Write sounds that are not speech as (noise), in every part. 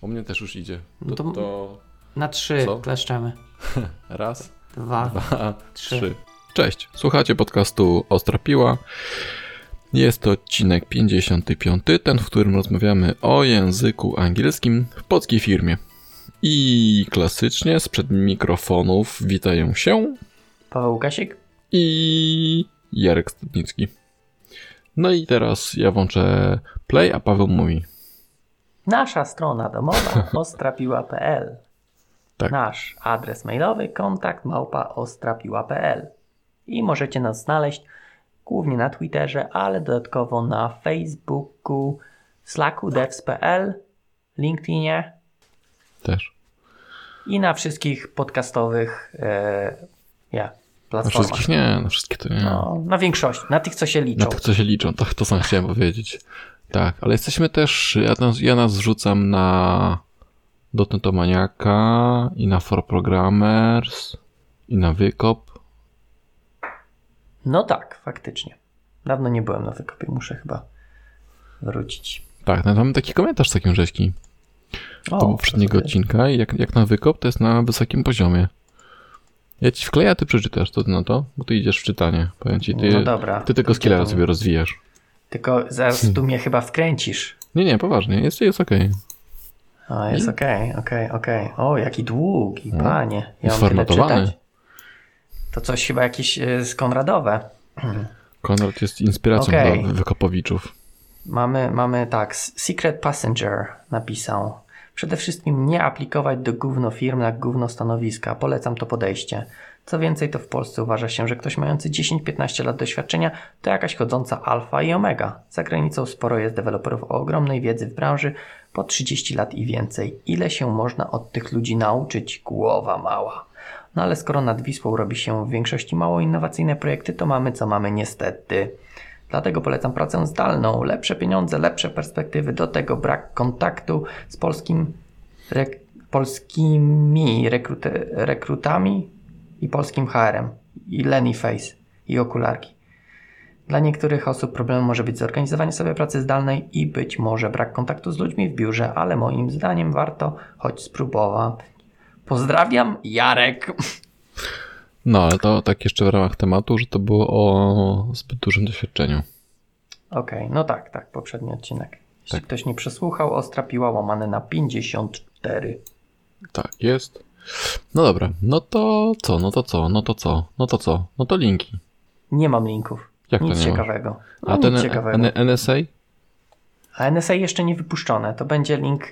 U mnie też już idzie. No To, to- to Na trzy Co? kleszczemy. (laughs) raz, Dwa. dwa, Trzy. trzy. Cześć, słuchacie podcastu Ostra Piła. Jest to odcinek 55, ten, w którym rozmawiamy o języku angielskim w polskiej firmie. I klasycznie sprzed mikrofonów witają się Paweł Łukasik? i Jarek Stadnicki. No i teraz ja włączę play, a Paweł mówi. Nasza strona domowa (laughs) ostrapiła.pl Tak. Nasz adres mailowy kontakt małpa ostrapiła.pl I możecie nas znaleźć głównie na Twitterze, ale dodatkowo na Facebooku, Slacku devs.pl, LinkedInie Też. i na wszystkich podcastowych e, Na platformach. wszystkich nie, na wszystkich to nie. No, na większości, na tych, co się Na liczą. tych, co się liczą, to, to sam chciałem powiedzieć. Tak, ale jesteśmy też, ja nas, ja nas wrzucam na Dotentomaniaka i na For Programmers i na Wykop. No tak, faktycznie. Dawno nie byłem na wykopie, muszę chyba wrócić. Tak, no, mamy taki komentarz z takim rzeźki. O, do poprzedniego odcinka i jak, jak na Wykop, to jest na wysokim poziomie. Ja ci wkleję, a ty przeczytasz to na to, bo ty idziesz w czytanie. Powiem ci, ty, No dobra. ty Gdzie skilla sobie rozwijasz. Tylko zaraz tu mnie chyba wkręcisz. Nie, nie, poważnie, jest, jest okej. O, jest I? okej, okej, okej. O, jaki długi, No. panie. Ja Sformatowany. To coś chyba jakieś e, z Konradowe. (clears throat) Konrad jest inspiracją Okej. dla Wykopowiczów. Mamy, mamy tak, Secret Passenger napisał. Przede wszystkim nie aplikować do gówno firm na gówno stanowiska. Polecam to podejście. Co więcej, to w Polsce uważa się, że ktoś mający 10-15 lat doświadczenia to jakaś chodząca alfa i omega. Za granicą sporo jest deweloperów o ogromnej wiedzy w branży po 30 lat i więcej. Ile się można od tych ludzi nauczyć? Głowa mała. No ale skoro nad Wisłą robi się w większości mało innowacyjne projekty, to mamy co mamy niestety. Dlatego polecam pracę zdalną, lepsze pieniądze, lepsze perspektywy, do tego brak kontaktu z polskim polskimi rekrut- rekrutami i polskim HR-em, i Lenny Face, i okularki. Dla niektórych osób problemem może być zorganizowanie sobie pracy zdalnej i być może brak kontaktu z ludźmi w biurze, ale moim zdaniem warto choć spróbować. Pozdrawiam, Jarek. No, ale to tak jeszcze w ramach tematu, że to było o zbyt dużym doświadczeniu. Okej, no tak, tak, poprzedni odcinek. Jeśli Tak. ktoś nie przesłuchał, ostra piła łamane na 54. Tak, jest. No dobra, no to co, no to co, no to co, no to co, no to linki. Nie mam linków. Jak nic ciekawego. A No, ten nic ciekawego. N- NSA? A NSA jeszcze nie wypuszczone. To będzie link,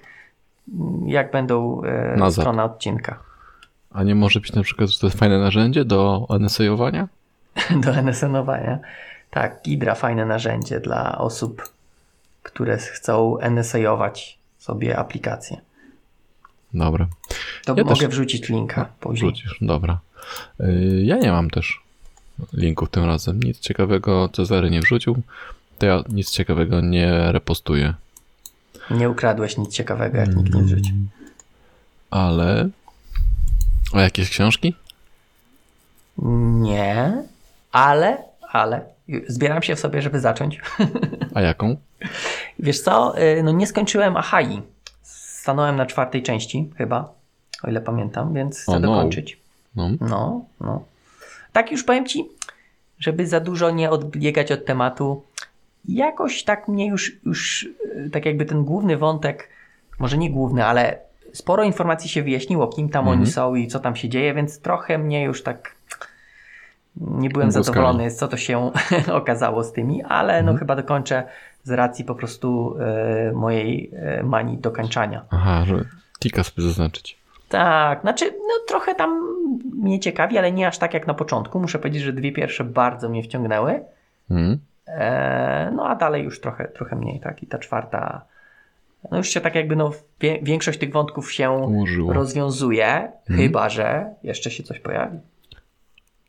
mm, jak będą e, strona odcinka. A nie może być na przykład, że to jest fajne narzędzie do NSA-owania? (laughs) Do NSN-owania. Tak, Gidra fajne narzędzie dla osób, które chcą NSA-ować sobie aplikację. Dobra, To Ja mogę też- wrzucić linka później. wrzucisz, dobra. Yy, ja nie mam też linków tym razem. Nic ciekawego Cezary nie wrzucił, to ja nic ciekawego nie repostuję. Nie ukradłeś nic ciekawego, jak nikt nie wrzucił. Ale... A jakieś książki? Nie, ale, ale zbieram się w sobie, żeby zacząć. (laughs) A jaką? Wiesz co, y, no nie skończyłem Ahai. Stanąłem na czwartej części chyba, o ile pamiętam, więc chcę O, no. dokończyć. No, No, no. Tak już powiem Ci, żeby za dużo nie odbiegać od tematu, jakoś tak mnie już, już y, tak jakby ten główny wątek, może nie główny, ale sporo informacji się wyjaśniło, kim tam Mhm. oni są i co tam się dzieje, więc trochę mnie już tak nie byłem zadowolony, co to się (laughs) okazało z tymi, ale no Mhm. chyba dokończę z racji po prostu y, mojej y, manii dokańczania. aha, że tika sobie zaznaczyć. Tak, znaczy, no trochę tam mnie ciekawi, ale nie aż tak jak na początku. Muszę powiedzieć, że dwie pierwsze bardzo mnie wciągnęły. Mhm. Eee, no a dalej już trochę, trochę mniej, tak? I ta czwarta, no już się tak jakby, no większość tych wątków się Ułożyło. rozwiązuje, chyba że jeszcze się coś pojawi.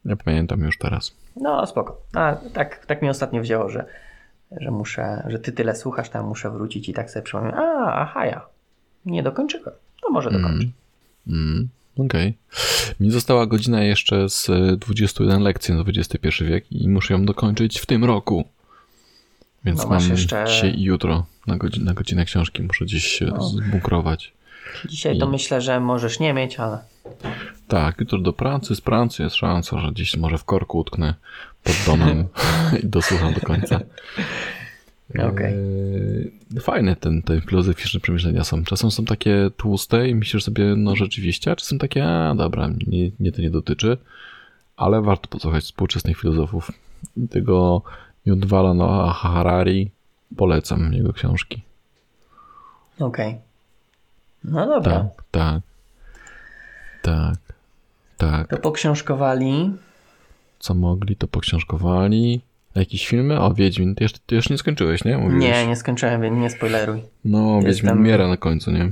Nie pamiętam już teraz. No spoko. A, tak, tak mi ostatnio wzięło, że, że muszę, że ty tyle słuchasz, tam muszę wrócić i tak sobie przypomnę, a, aha, ja nie dokończyłem. To może dokończę. Mm, Okej. Mi została godzina jeszcze z y, 21 lekcji na XXI wiek i muszę ją dokończyć w tym roku. Więc No mam jeszcze- dzisiaj i jutro na, godzinę, na godzinę książki. Muszę gdzieś się No. zbunkrować. Dzisiaj to I- myślę, że możesz nie mieć, ale Tak, jutro do pracy, z pracy jest szansa, że gdzieś może w korku utknę pod domem (laughs) i dosłucham do końca. Okej. Eee, Fajne ten, te filozoficzne przemyślenia są. Czasem są takie tłuste i myślisz sobie, no rzeczywiście, a czasem takie, a dobra, mnie, mnie to nie dotyczy, ale warto posłuchać współczesnych filozofów. I tego Yudvala Noah Harari polecam, jego książki. okej. No dobra. Tak, tak, tak, tak. To poksiążkowali. Co mogli, to poksiążkowali. Jakieś filmy? O, Wiedźmin. Ty jeszcze, ty jeszcze nie skończyłeś, nie? Mówiłeś. Nie, nie skończyłem, więc nie spoileruj. No, Wiedźmin Jestem- umiera na końcu, nie? (laughs)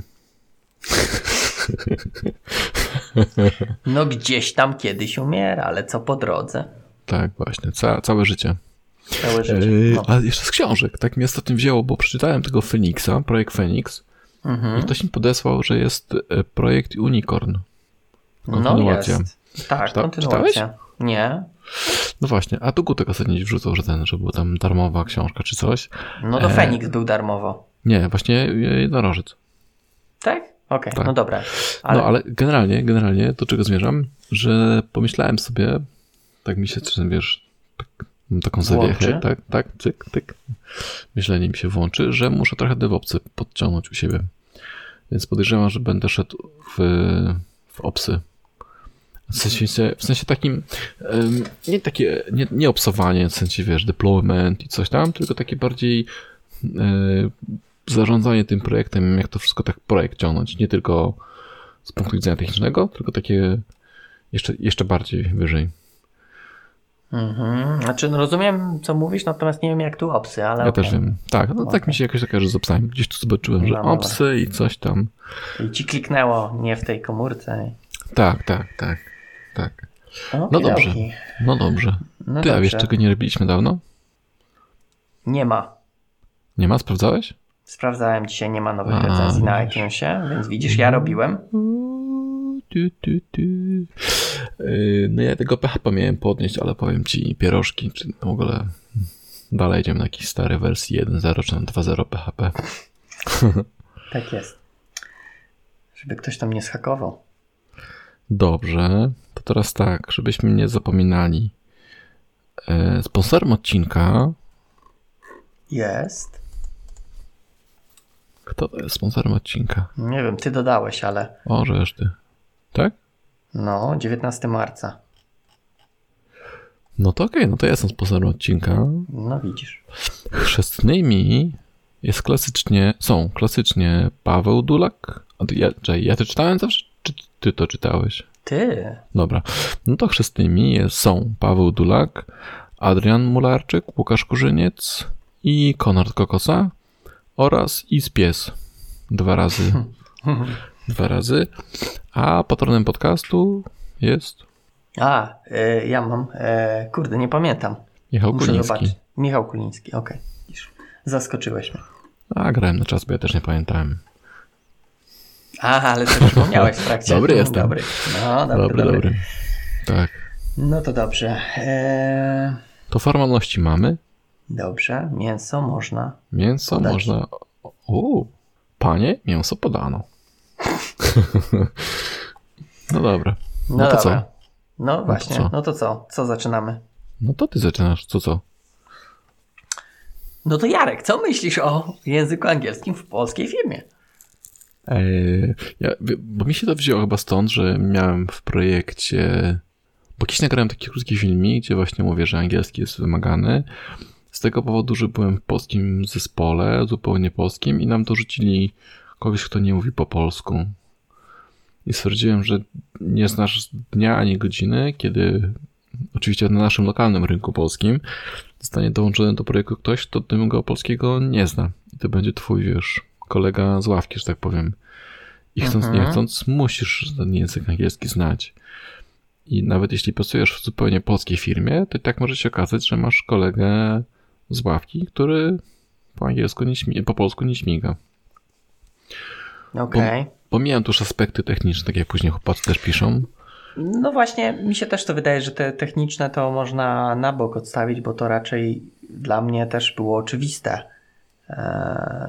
No gdzieś tam kiedyś umiera, ale co po drodze? Tak, właśnie. Ca całe życie. Całe życie. Yy, No. a jeszcze z książek. Tak mnie ostatnio wzięło, bo przeczytałem tego Feniksa, projekt Fenix. I Mhm. ktoś mi podesłał, że jest e, projekt Unicorn. No kontynuacja. jest. Tak, Czyta- kontynuacja. Nie? No właśnie, a tu Gutek ostatnio wrzucał, że ten, że była tam darmowa książka czy coś. No to E. Feniks był darmowo. Nie, właśnie jednorożec. Tak? Okej, Tak. no dobra. Ale, No ale generalnie, generalnie do czego zmierzam, że pomyślałem sobie, tak mi się czasem wiesz, tak, mam taką zawiechę, tak, tak, cyk, tyk, myślenie mi się włączy, że muszę trochę DevOpsy podciągnąć u siebie. Więc podejrzewam, że będę szedł w, w opsy. W sensie, w sensie takim, nie takie, nie, nie opsowanie, w sensie wiesz, deployment i coś tam, tylko takie bardziej e, zarządzanie tym projektem, jak to wszystko tak projekt ciągnąć, nie tylko z punktu widzenia technicznego, tylko takie jeszcze, jeszcze bardziej wyżej. Mhm. Znaczy, no rozumiem, co mówisz, natomiast nie wiem, jak tu opsy, ale Ja okej. też wiem. Tak, no tak Okej. mi się jakoś że z opsami. Gdzieś tu zobaczyłem, że No opsy i coś tam. I ci kliknęło nie w tej komórce. Tak, tak, tak, tak. No No dobrze. No dobrze. No Ty, a wiesz, dobrze. czego nie robiliśmy dawno? Nie ma. Nie ma? Sprawdzałeś? Sprawdzałem dzisiaj, nie ma nowych A, recenzji na widzisz. iTunesie, więc widzisz, ja robiłem. Yy, No ja tego PHP miałem podnieść, ale powiem ci, pierożki, czy w ogóle dalej idziemy na jakiejś starej wersji 1.0 czy tam 2.0 PHP. (laughs) Tak jest. Żeby ktoś tam nie schakował. Dobrze, teraz tak, żebyśmy nie zapominali. E, Sponsorem odcinka. Jest. Kto to jest sponsorem odcinka? Nie wiem, ty dodałeś, ale O, żeż ty. Tak? no, 19 marca. No to okej, no to ja jestem sponsorem odcinka. No widzisz. Chrzestnymi jest klasycznie, są klasycznie Paweł Dulak. Ja, ja to czytałem zawsze, czy ty to czytałeś? Ty. Dobra. No to chrzestnymi są Paweł Dulak, Adrian Mularczyk, Łukasz Kurzyniec i Konrad Kokosa oraz Ispies. Dwa razy. (laughs) Dwa razy. A patronem podcastu jest A, y, ja mam. E, kurde, nie pamiętam. Michał Muszę Kuliński. zobaczyć. Michał Kuliński, okej. Widzisz. Zaskoczyłeś mnie. A, grałem na czas, bo ja też nie pamiętałem. A, ale to przypomniałeś w trakcie. Dobry Mm, jestem. Dobry. No, dobry, Dobry, dobry. dobry. Tak. No to dobrze. E, To formalności mamy. dobrze, mięso można. Mięso Podać. można. O, panie, mięso podano. (laughs) no dobra. No, No to dobra. co? No właśnie, co? no to co? Co zaczynamy? No to ty zaczynasz. Co co? No to Jarek, co myślisz o języku angielskim w polskiej firmie? Eee, ja, bo mi się to wzięło chyba stąd, że miałem w projekcie. Bo kiedyś nagrałem taki krótki filmik, gdzie właśnie mówię, że angielski jest wymagany. Z tego powodu, że byłem w polskim zespole, zupełnie polskim, i nam dorzucili kogoś, kto nie mówi po polsku. I stwierdziłem, że nie znasz dnia ani godziny, kiedy oczywiście na naszym lokalnym rynku polskim zostanie dołączony do projektu ktoś, kto tego polskiego nie zna. I to będzie twój, wiesz, kolega z ławki, że tak powiem. I chcąc, Mhm. nie chcąc, musisz ten język angielski znać. I nawet jeśli pracujesz w zupełnie polskiej firmie, to i tak może się okazać, że masz kolegę z ławki, który po angielsku nie po polsku nie śmiga. Okej. Pomijam tu już aspekty techniczne, tak jak później chłopacy też piszą. No właśnie, mi się też to wydaje, że te techniczne to można na bok odstawić, bo to raczej dla mnie też było oczywiste,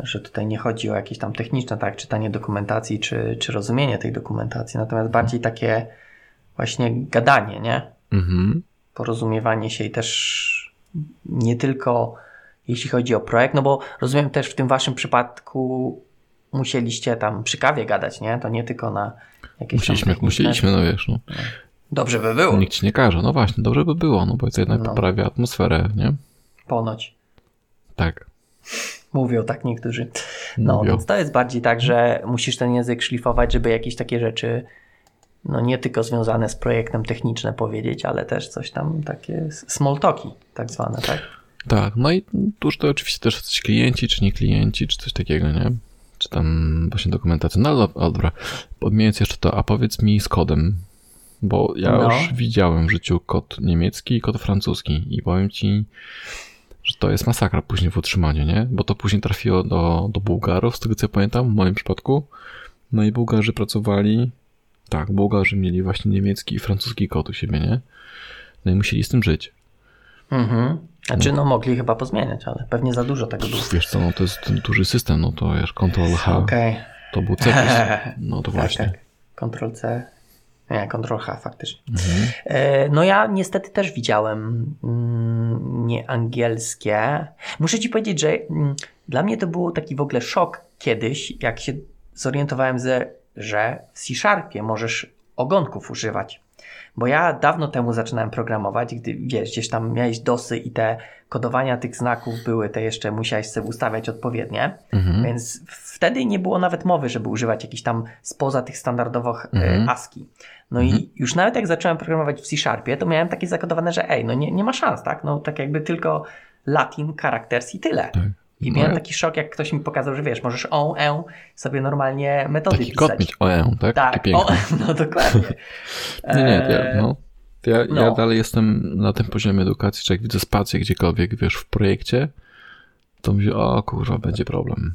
że tutaj nie chodzi o jakieś tam techniczne, tak, czytanie dokumentacji czy, czy rozumienie tej dokumentacji, natomiast bardziej takie właśnie gadanie, nie? Mhm. Porozumiewanie się i też nie tylko jeśli chodzi o projekt, no bo rozumiem też w tym waszym przypadku musieliście tam przy kawie gadać, nie? To nie tylko na jakieś Musieliśmy, musieliśmy, no wiesz, no. Dobrze by było, Nikt ci nie każe. No właśnie, dobrze by było, no bo to jednak No. poprawia atmosferę, nie? ponoć. Tak. Mówią tak niektórzy. No, Mówią. więc to jest bardziej tak, że musisz ten język szlifować, żeby jakieś takie rzeczy, no nie tylko związane z projektem techniczne powiedzieć, ale też coś tam takie small talki tak zwane, tak? Tak, no i tu już to oczywiście też coś klienci, czy nie klienci, czy coś takiego, nie? Czy tam właśnie dokumentacja. No ale dobra, podmieniając jeszcze to, a powiedz mi z kodem, bo ja No. już widziałem w życiu kod niemiecki i kod francuski i powiem ci, że to jest masakra później w utrzymaniu, nie? Bo to później trafiło do, do Bułgarów, z tego co ja pamiętam, w moim przypadku. No i Bułgarzy pracowali, tak, Bułgarzy mieli właśnie niemiecki i francuski kod u siebie, nie? No i musieli z tym żyć. Mhm. Znaczy, no mogli chyba pozmieniać, ale pewnie za dużo tego było. Wiesz co, no to jest ten duży system, no to wiesz, Ctrl H, Okej. to był cepis. (laughs) No to Tak, właśnie. tak. Ctrl C. Nie, Ctrl H faktycznie. Mhm. E, No ja niestety też widziałem mm, nieangielskie. Muszę ci powiedzieć, że mm, dla mnie to był taki w ogóle szok kiedyś, jak się zorientowałem, że, w C-Sharpie możesz ogonków używać. Bo ja dawno temu zaczynałem programować, gdy wiesz, gdzieś tam miałeś dosy i te kodowania tych znaków były, te jeszcze musiałeś sobie ustawiać odpowiednie. Mhm. Więc wtedy nie było nawet mowy, żeby używać jakichś tam spoza tych standardowych Mhm. e, ASCII. No i już nawet jak zacząłem programować w C-Sharpie, to miałem takie zakodowane, że ej, no nie, nie ma szans, tak? No tak jakby tylko Latin characters i tyle. Tak. I No miałem ja- taki szok, jak ktoś mi pokazał, że wiesz, możesz on, e sobie normalnie metody Taki pisać. kod mieć OE, tak? Taki Tak, o, piękny. no dokładnie. (laughs) Nie, nie, ja, Eee, no. Ja, ja no. dalej jestem na tym poziomie edukacji, że jak widzę spację gdziekolwiek, wiesz, w projekcie, to mówię, o kurwa, będzie problem.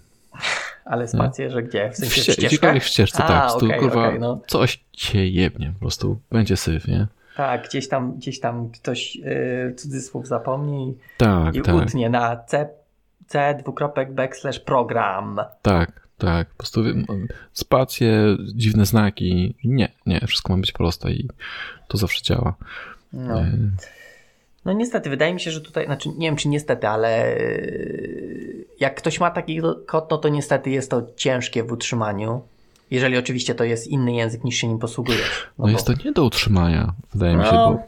Ale spację, że gdzie? W sensie w ście- w ścieżce, A, tak. stu, okej, kurwa, okej, no. coś cię jebnie, po prostu będzie syf, nie? Tak, gdzieś tam, gdzieś tam ktoś yy, cudzysłów zapomni Tak, i tak, utnie na C, C dwukropek backslash program. tak, tak. Po prostu wiem, spacje, dziwne znaki. Nie, nie, wszystko ma być proste i to zawsze działa. No. E, no niestety, wydaje mi się, że tutaj, znaczy nie wiem czy niestety, ale yy, jak ktoś ma taki kod, no to niestety jest to ciężkie w utrzymaniu. Jeżeli oczywiście to jest inny język niż się nim posługujesz. No jest to nie do utrzymania, wydaje mi się, No.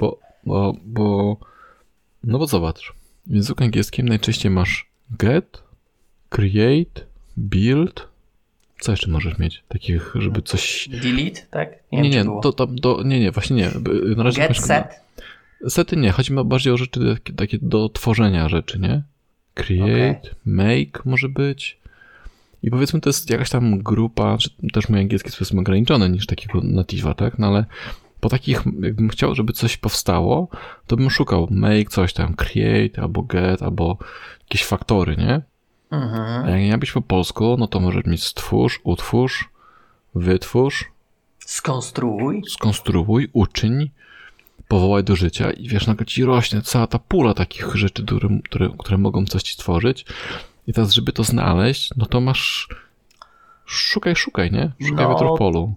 bo, bo, bo, bo, no bo zobacz, w języku angielskim najczęściej masz get, create, build, co jeszcze możesz mieć, takich, żeby coś, Delete, tak? nie, nie, było. to, to, do, nie, nie, właśnie nie, na razie Get set. Sety nie, chodzi bardziej o rzeczy takie, do tworzenia rzeczy, nie? Create, make może być. I powiedzmy, to jest jakaś tam grupa, też mój angielski jest powiedzmy ograniczony niż takiego native'a, tak? No ale po takich, jakbym chciał, żeby coś powstało, to bym szukał make coś tam, create, albo get, albo jakieś faktory, nie? Mhm. A jak nie być po polsku, no to może mieć stwórz, utwórz, wytwórz, Skonstruuj. skonstruuj, uczyń, powołaj do życia i wiesz, nagle ci rośnie cała ta pula takich rzeczy, które, które, które mogą coś ci stworzyć. I teraz, żeby to znaleźć, no to masz. Szukaj, szukaj, nie? Szukaj No, wiatru w polu.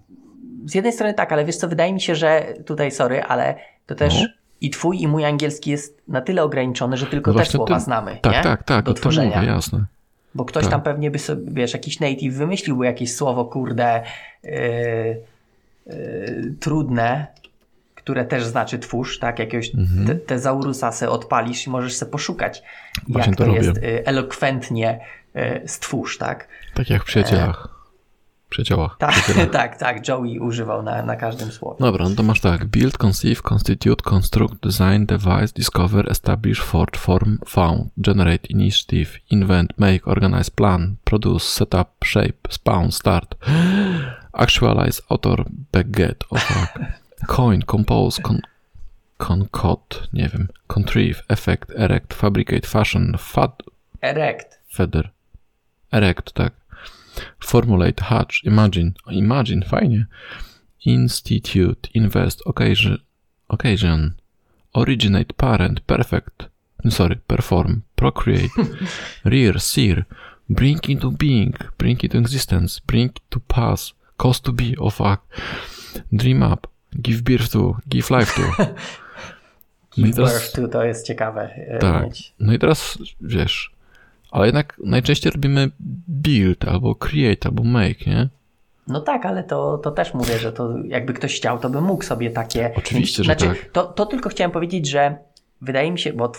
Z jednej strony tak, ale wiesz co, wydaje mi się, że tutaj, sorry, ale to też No. i twój i mój angielski jest na tyle ograniczony, że tylko No te słowa to- znamy, Tak, nie? tak, tak. Do o tym tworzenia. mówię, jasne. Bo ktoś Tak. tam pewnie by sobie, wiesz, jakiś native wymyśliłby jakieś słowo, kurde, yy, yy, trudne, które też znaczy twórz, tak? Jakiegoś Mhm. te, tezaurusa se odpalisz i możesz se poszukać, Właśnie jak to robię. jest yy, elokwentnie yy, stwórz, tak? Tak jak w przyjacielach. Przyjaciołach. Tak, przyjacielach. (laughs) tak, tak, Joey używał na, na każdym słowie. Dobra, no to masz tak. Build, conceive, constitute, construct, design, devise, discover, establish, forge, form, found, generate, initiative, invent, make, organize, plan, produce, setup, shape, spawn, start, (gasps) actualize, author, backget, oh fuck, coin, compose, con concoct, nie wiem, contrive, effect, erect, fabricate, fashion, fad, Erect. feather, erect, tak, formulate, hatch, imagine, imagine, fajnie, institute, invest, occasion, occasion, originate, parent, perfect, sorry, perform, procreate, (laughs) rear, sear, bring into being, bring into existence, bring to pass, cause to be, oh fuck, dream up, give birth to, give life to. (laughs) No i teraz, to, to jest ciekawe. e, tak, mieć. no i teraz wiesz, ale jednak najczęściej robimy build, albo create, albo make, nie? No tak, ale to, to też mówię, że to jakby ktoś chciał, to by mógł sobie takie. Oczywiście, że znaczy, tak. To, to tylko chciałem powiedzieć, że wydaje mi się, bo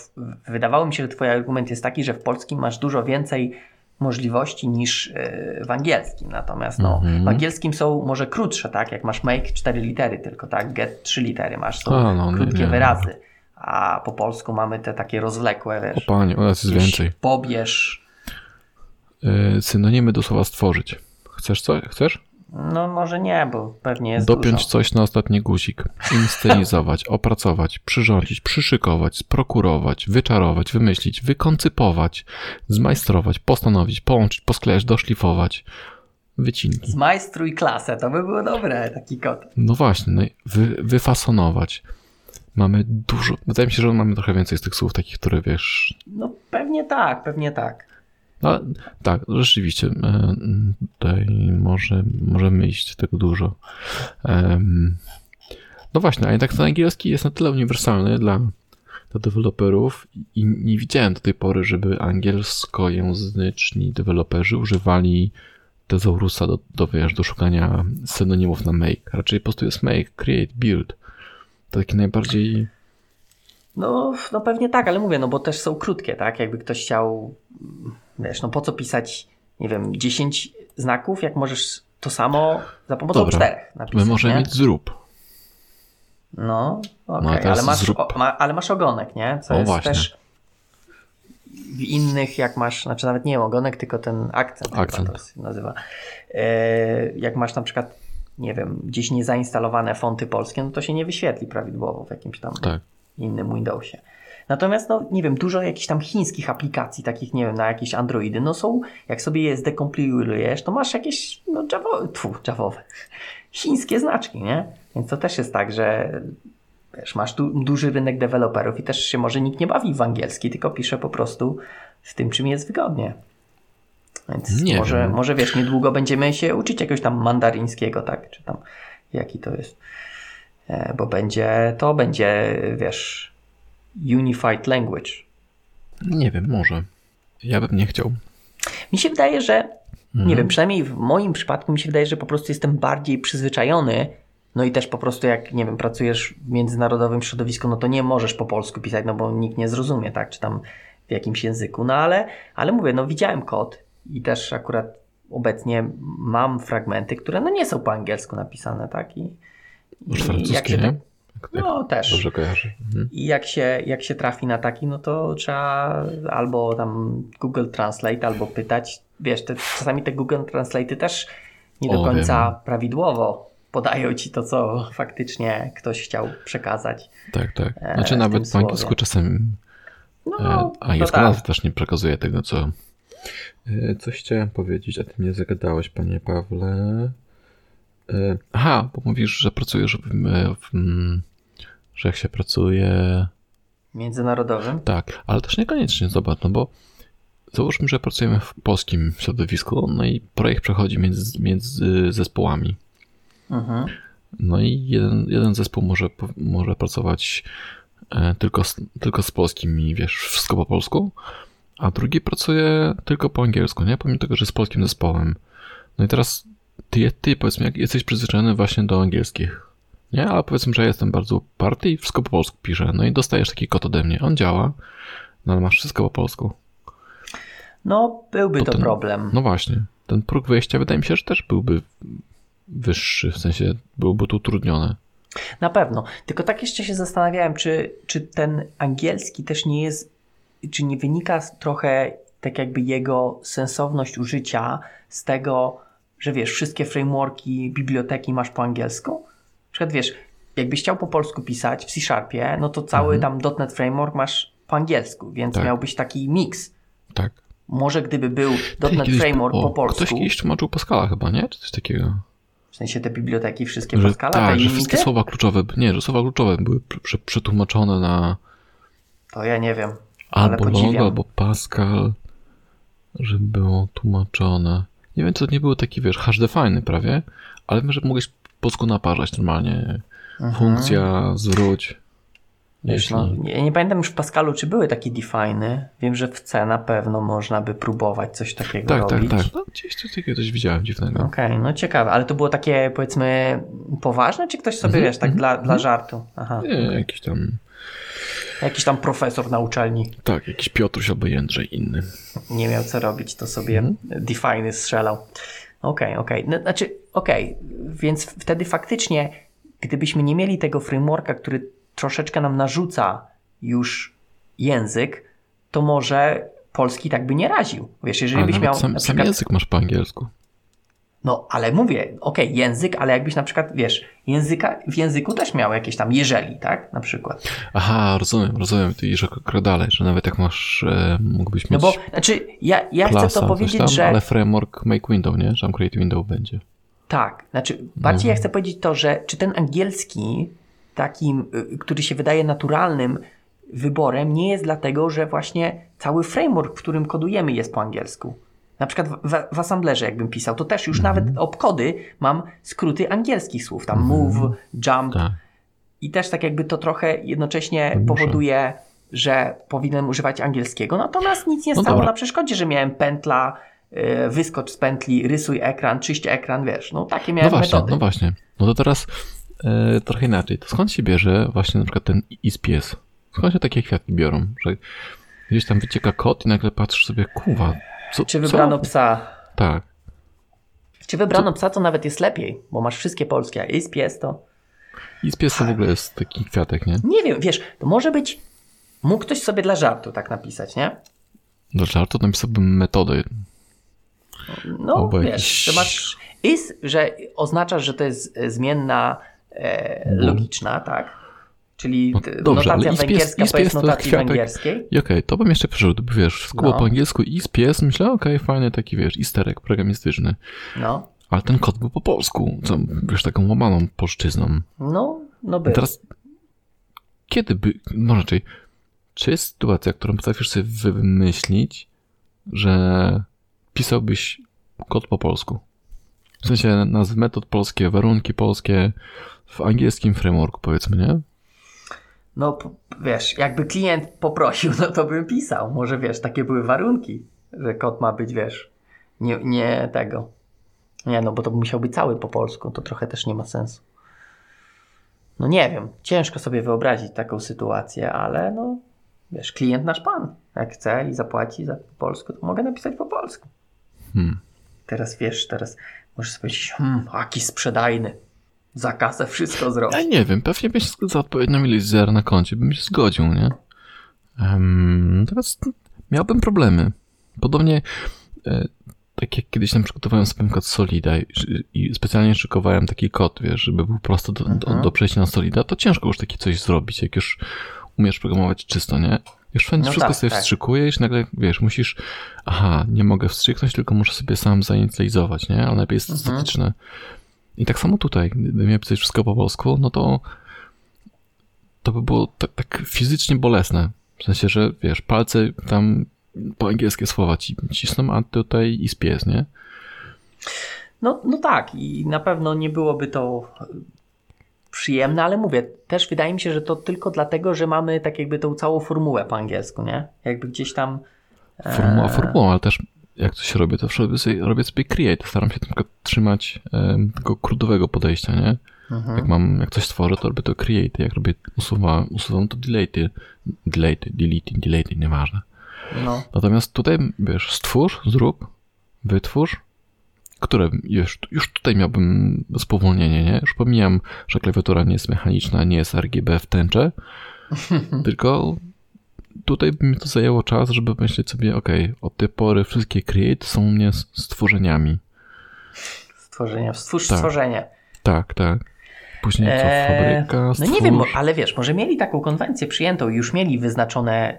wydawało mi się, że Twój argument jest taki, że w polskim masz dużo więcej możliwości niż yy, w angielskim. Natomiast no, Mhm. w angielskim są może krótsze, tak? Jak masz make 4 litery tylko, tak? Get 3 litery masz, są A, no, krótkie nie. wyrazy. A po polsku mamy te takie rozwlekłe, O wiesz. panie, u nas jest więcej. Pobierz. Yy, synonimy do słowa stworzyć. Chcesz co? Chcesz? No może nie, bo pewnie jest Dopiąć dużo. coś na ostatni guzik, inscenizować, (laughs) opracować, przyrządzić, przyszykować, sprokurować, wyczarować, wymyślić, wykoncypować, zmajstrować, postanowić, połączyć, posklejać, doszlifować, wycinki. Zmajstruj klasę, to by było dobre, taki kod. No właśnie, no i wy, wyfasonować. Mamy dużo, wydaje mi się, że mamy trochę więcej z tych słów takich, które wiesz, No pewnie tak, pewnie tak. No tak, rzeczywiście, e, tutaj może, możemy iść tego dużo. No właśnie, a jednak ten angielski jest na tyle uniwersalny dla, dla deweloperów i nie widziałem do tej pory, żeby angielskojęzyczni deweloperzy używali tezaurusa do, do, wiesz, do szukania synonimów na make. Raczej po prostu jest make, create, build. To taki najbardziej... No, no pewnie tak, ale mówię, no bo też są krótkie, tak? Jakby ktoś chciał, wiesz, no po co pisać, nie wiem, 10 znaków, jak możesz to samo za pomocą Dobra. czterech My napisać, możemy nie? mieć zrób. No, okej, No, a teraz ale, masz, zrób. o, ma, ale masz ogonek, nie? Co O, jest właśnie. też w innych, jak masz, znaczy nawet nie ogonek, tylko ten akcent, Akcent. to się nazywa. E, jak masz na przykład, nie wiem, gdzieś niezainstalowane fonty polskie, no to się nie wyświetli prawidłowo w jakimś tam Tak. Innym Windowsie. Natomiast, no nie wiem, dużo jakichś tam chińskich aplikacji, takich, nie wiem, na jakieś Androidy, no są, jak sobie je zdekompilujesz, to masz jakieś, no javo, tfu, javowe, chińskie znaczki, nie? Więc to też jest tak, że wiesz, masz tu duży rynek deweloperów i też się może nikt nie bawi w angielski, tylko pisze po prostu w tym, czym jest wygodnie. Więc Nie może, wiem. może wiesz, niedługo będziemy się uczyć jakiegoś tam mandaryńskiego, tak? Czy tam jaki to jest. E, Bo będzie, to będzie, wiesz, Unified Language. Nie wiem, może. Ja bym nie chciał. Mi się wydaje, że, nie Mhm. wiem, przynajmniej w moim przypadku mi się wydaje, że po prostu jestem bardziej przyzwyczajony. No i też po prostu jak, nie wiem, pracujesz w międzynarodowym środowisku, no to nie możesz po polsku pisać, no bo nikt nie zrozumie, tak? Czy tam w jakimś języku. No ale, ale mówię, no widziałem kod i też akurat obecnie mam fragmenty, które no nie są po angielsku napisane, tak? I, I francuskie, nie? tak- jak No też. dobrze kojarzy. Mhm. I jak się, jak się trafi na taki, no to trzeba albo tam Google Translate, albo pytać. Wiesz, te, czasami te Google Translate też nie do O, końca wiem. prawidłowo podają ci to, co faktycznie ktoś chciał przekazać. Tak, tak. E, Znaczy w nawet po angielsku czasem No, E, A to jest tak. nazwa też nie przekazuje tego, co. E, Coś chciałem powiedzieć, a ty mnie zagadałeś, panie Pawle. E, Aha, bo mówisz, że pracujesz w, w, że jak się pracuje. Międzynarodowym. Tak, ale też niekoniecznie, zobacz, no bo załóżmy, że pracujemy w polskim środowisku, no i projekt przechodzi między, między zespołami. Mhm. No i jeden, jeden zespół może, może pracować e, tylko z, tylko z polskimi, wiesz, wszystko po polsku, a drugi pracuje tylko po angielsku, nie? Pomimo tego, że jest polskim zespołem. No i teraz ty, ty powiedzmy, jak jesteś przyzwyczajony właśnie do angielskich, nie? Ale powiedzmy, że ja jestem bardzo uparty i wszystko po polsku piszę. No i dostajesz taki kod ode mnie. On działa, no ale masz wszystko po polsku. No, byłby to Potem- problem. No właśnie. Ten próg wyjścia wydaje mi się, że też byłby wyższy, w sensie byłby to utrudnione. Na pewno. Tylko tak jeszcze się zastanawiałem, czy, czy ten angielski też nie jest, czy nie wynika trochę tak jakby jego sensowność użycia z tego, że wiesz, wszystkie frameworki, biblioteki masz po angielsku? Na przykład wiesz, jakbyś chciał po polsku pisać w C-Sharpie, no to cały tam .NET Framework masz po angielsku, więc Tak. miałbyś taki miks. Tak. Może gdyby był .NET Framework o, po polsku, Ktoś kiedyś tłumaczył Pascala chyba, nie? Czy coś takiego? w sensie te biblioteki wszystkie Że, Pascala, tak, że wszystkie słowa kluczowe, nie, że słowa kluczowe były prze- prze- przetłumaczone na... to ja nie wiem. Albo logo, albo Pascal, żeby było tłumaczone. Nie wiem, czy to nie było taki, wiesz, HD fajny prawie, ale wiem, że mogłeś po polsku naparzać normalnie. Mhm. Funkcja, zwróć. Wiesz, no, nie, nie pamiętam już w Pascalu, czy były takie definy. Wiem, że w C na pewno można by próbować coś takiego tak, tak, robić. tak. No, gdzieś coś takiego coś widziałem dziwnego. Okej, no ciekawe, ale to było takie powiedzmy poważne, czy ktoś sobie, Mhm, wiesz, tak mhm, dla, dla żartu? Aha. Nie, jakiś tam, Jakiś tam profesor na uczelni tak, jakiś Piotruś albo Jędrzej inny. nie miał co robić, to sobie Mhm. definy strzelał. Okej, okej. No, znaczy, okej, więc wtedy faktycznie, gdybyśmy nie mieli tego frameworka, który troszeczkę nam narzuca już język, to może polski tak by nie raził. Wiesz, jeżeli Ale byś miał sam, na sam przykład... język masz po angielsku. No, ale mówię, okej, język, ale jakbyś na przykład, wiesz, języka, w języku też miał jakieś tam jeżeli, tak? Na przykład. Aha, rozumiem, rozumiem. Ty idziesz krok dalej, że nawet jak masz, e, mógłbyś No mieć bo, znaczy, ja, ja klasa, chcę to powiedzieć, tam, że... ale framework make window, nie? Że tam create window będzie. Tak, znaczy bardziej ja Mhm. chcę powiedzieć to, że czy ten angielski, takim, y, który się wydaje naturalnym wyborem, nie jest dlatego, że właśnie cały framework, w którym kodujemy, jest po angielsku. Na przykład w, w, assemblerze, jakbym pisał, to też już Mhm. nawet obkody mam skróty angielskich słów, tam move, jump Tak. i też tak jakby to trochę jednocześnie muszę. powoduje, że powinienem używać angielskiego, natomiast nic nie No stało dobra. na przeszkodzie, że miałem pętla, y, wyskocz z pętli, rysuj ekran, czyść ekran, wiesz, no takie No miałem właśnie, metody. no właśnie. No to teraz e, trochę inaczej. To skąd się bierze właśnie na przykład ten ISPS? Skąd się takie kwiatki biorą? Że gdzieś tam wycieka kot i nagle patrzysz sobie, kuwa, co, Czy wybrano co? psa? Tak. Czy wybrano psa, to nawet jest lepiej, bo masz wszystkie polskie, a jest pies to... ISPS to w ogóle jest taki kwiatek, nie? Nie wiem, wiesz, to może być... Mógł ktoś sobie dla żartu tak napisać, nie? Do żartu napisałbym metodę. No, Albo wiesz, jakiś- że masz is, że oznacza, że to jest e, zmienna e, logiczna, tak? Czyli No t- dobrze, ale notacja pies- węgierska is to jest pies to notacji kwiatek. węgierskiej. I okej, to bym jeszcze przeżył, gdyby wiesz, było No. po angielsku ISPS, myślę, okej, fajny taki, wiesz, easter egg programistyczny. No, Ale ten kod był po polsku, co, wiesz, taką łamaną polszczyzną. no, no I był. teraz, kiedy by, może raczej, czy jest sytuacja, którą potrafisz sobie wymyślić, że pisałbyś kod po polsku? W sensie nazwy metod polskie, warunki polskie, w angielskim frameworku powiedzmy, nie? No, wiesz, jakby klient poprosił, no to bym pisał. Może wiesz, takie były warunki, że kod ma być, wiesz, nie, nie tego. Nie, no bo to musiał być cały po polsku, to trochę też nie ma sensu. No nie wiem, ciężko sobie wyobrazić taką sytuację, ale no, wiesz, klient nasz pan. Jak chce i zapłaci za po polsku, to mogę napisać po polsku. Hmm. Teraz wiesz, teraz możesz sobie powiedzieć, hmm, jaki sprzedajny. Za kasę wszystko zrobi. Ja nie wiem, pewnie byś za odpowiednią ilość zer na koncie bym się zgodził, nie? Um, teraz miałbym problemy. Podobnie e, tak jak kiedyś tam przygotowałem sobie przykład Solida i, i specjalnie szykowałem taki kod, wiesz, żeby był prosto do, do, Mhm. do przejścia na Solida, to ciężko już takie coś zrobić, jak już umiesz programować czysto, nie? Już No wszystko tak, sobie tak. wstrzykujesz, nagle wiesz, musisz, aha, nie mogę wstrzyknąć, tylko muszę sobie sam zainicjalizować, nie? Ale najlepiej jest Mhm. statyczne. I tak samo tutaj, gdyby miał pisać wszystko po polsku, no to to by było tak, tak fizycznie bolesne. W sensie, że wiesz, palce tam po angielskie słowa ci cisną, a tutaj i spies, nie? No, no tak, i na pewno nie byłoby to przyjemne, ale mówię, też wydaje mi się, że to tylko dlatego, że mamy tak jakby tą całą formułę po angielsku, nie? Jakby gdzieś tam. e, Formuła formułą, ale też jak coś robię, to robię sobie, robię sobie create. Staram się przykład trzymać em, tego krudowego podejścia, nie? Mhm. Jak mam, jak coś tworzę, to robię to create. Jak robię, usuwam, usuwam to delete. Delete, delete, delete, nieważne. No, Natomiast tutaj, wiesz, stwórz, zrób, wytwórz, które już, już tutaj miałbym spowolnienie, nie? Już pomijam, że klawiatura nie jest mechaniczna, nie jest RGB w tęcze, (laughs) tylko tutaj by mi to zajęło czas, żeby myśleć sobie, ok, od tej pory wszystkie create są u mnie stworzeniami. stworzenie, stwórz Tak. stworzenie. Tak, tak. Później co, Eee, fabryka, No stwórz. nie wiem, ale wiesz, może mieli taką konwencję przyjętą, już mieli wyznaczone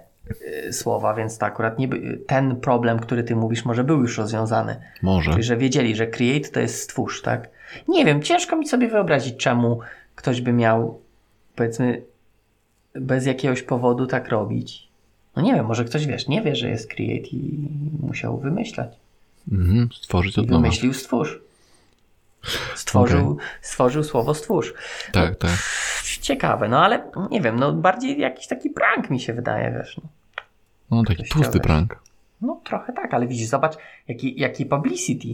e, słowa, więc to akurat nie ten problem, który ty mówisz, może był już rozwiązany. Może. Czyli, że wiedzieli, że create to jest stwórz, tak? Nie wiem, ciężko mi sobie wyobrazić, czemu ktoś by miał, powiedzmy, bez jakiegoś powodu tak robić. No nie wiem, może ktoś, wiesz, nie wie, że jest create i musiał wymyślać. Mhm, stworzyć od nowa. wymyślił stwórz. Stworzył, stworzył słowo stwórz. Tak, tak. Ciekawe, no ale nie wiem, no bardziej jakiś taki prank mi się wydaje, wiesz. No, No taki tłusty chciałeś. prank. no trochę tak, ale widzisz, zobacz, jaki, jaki publicity.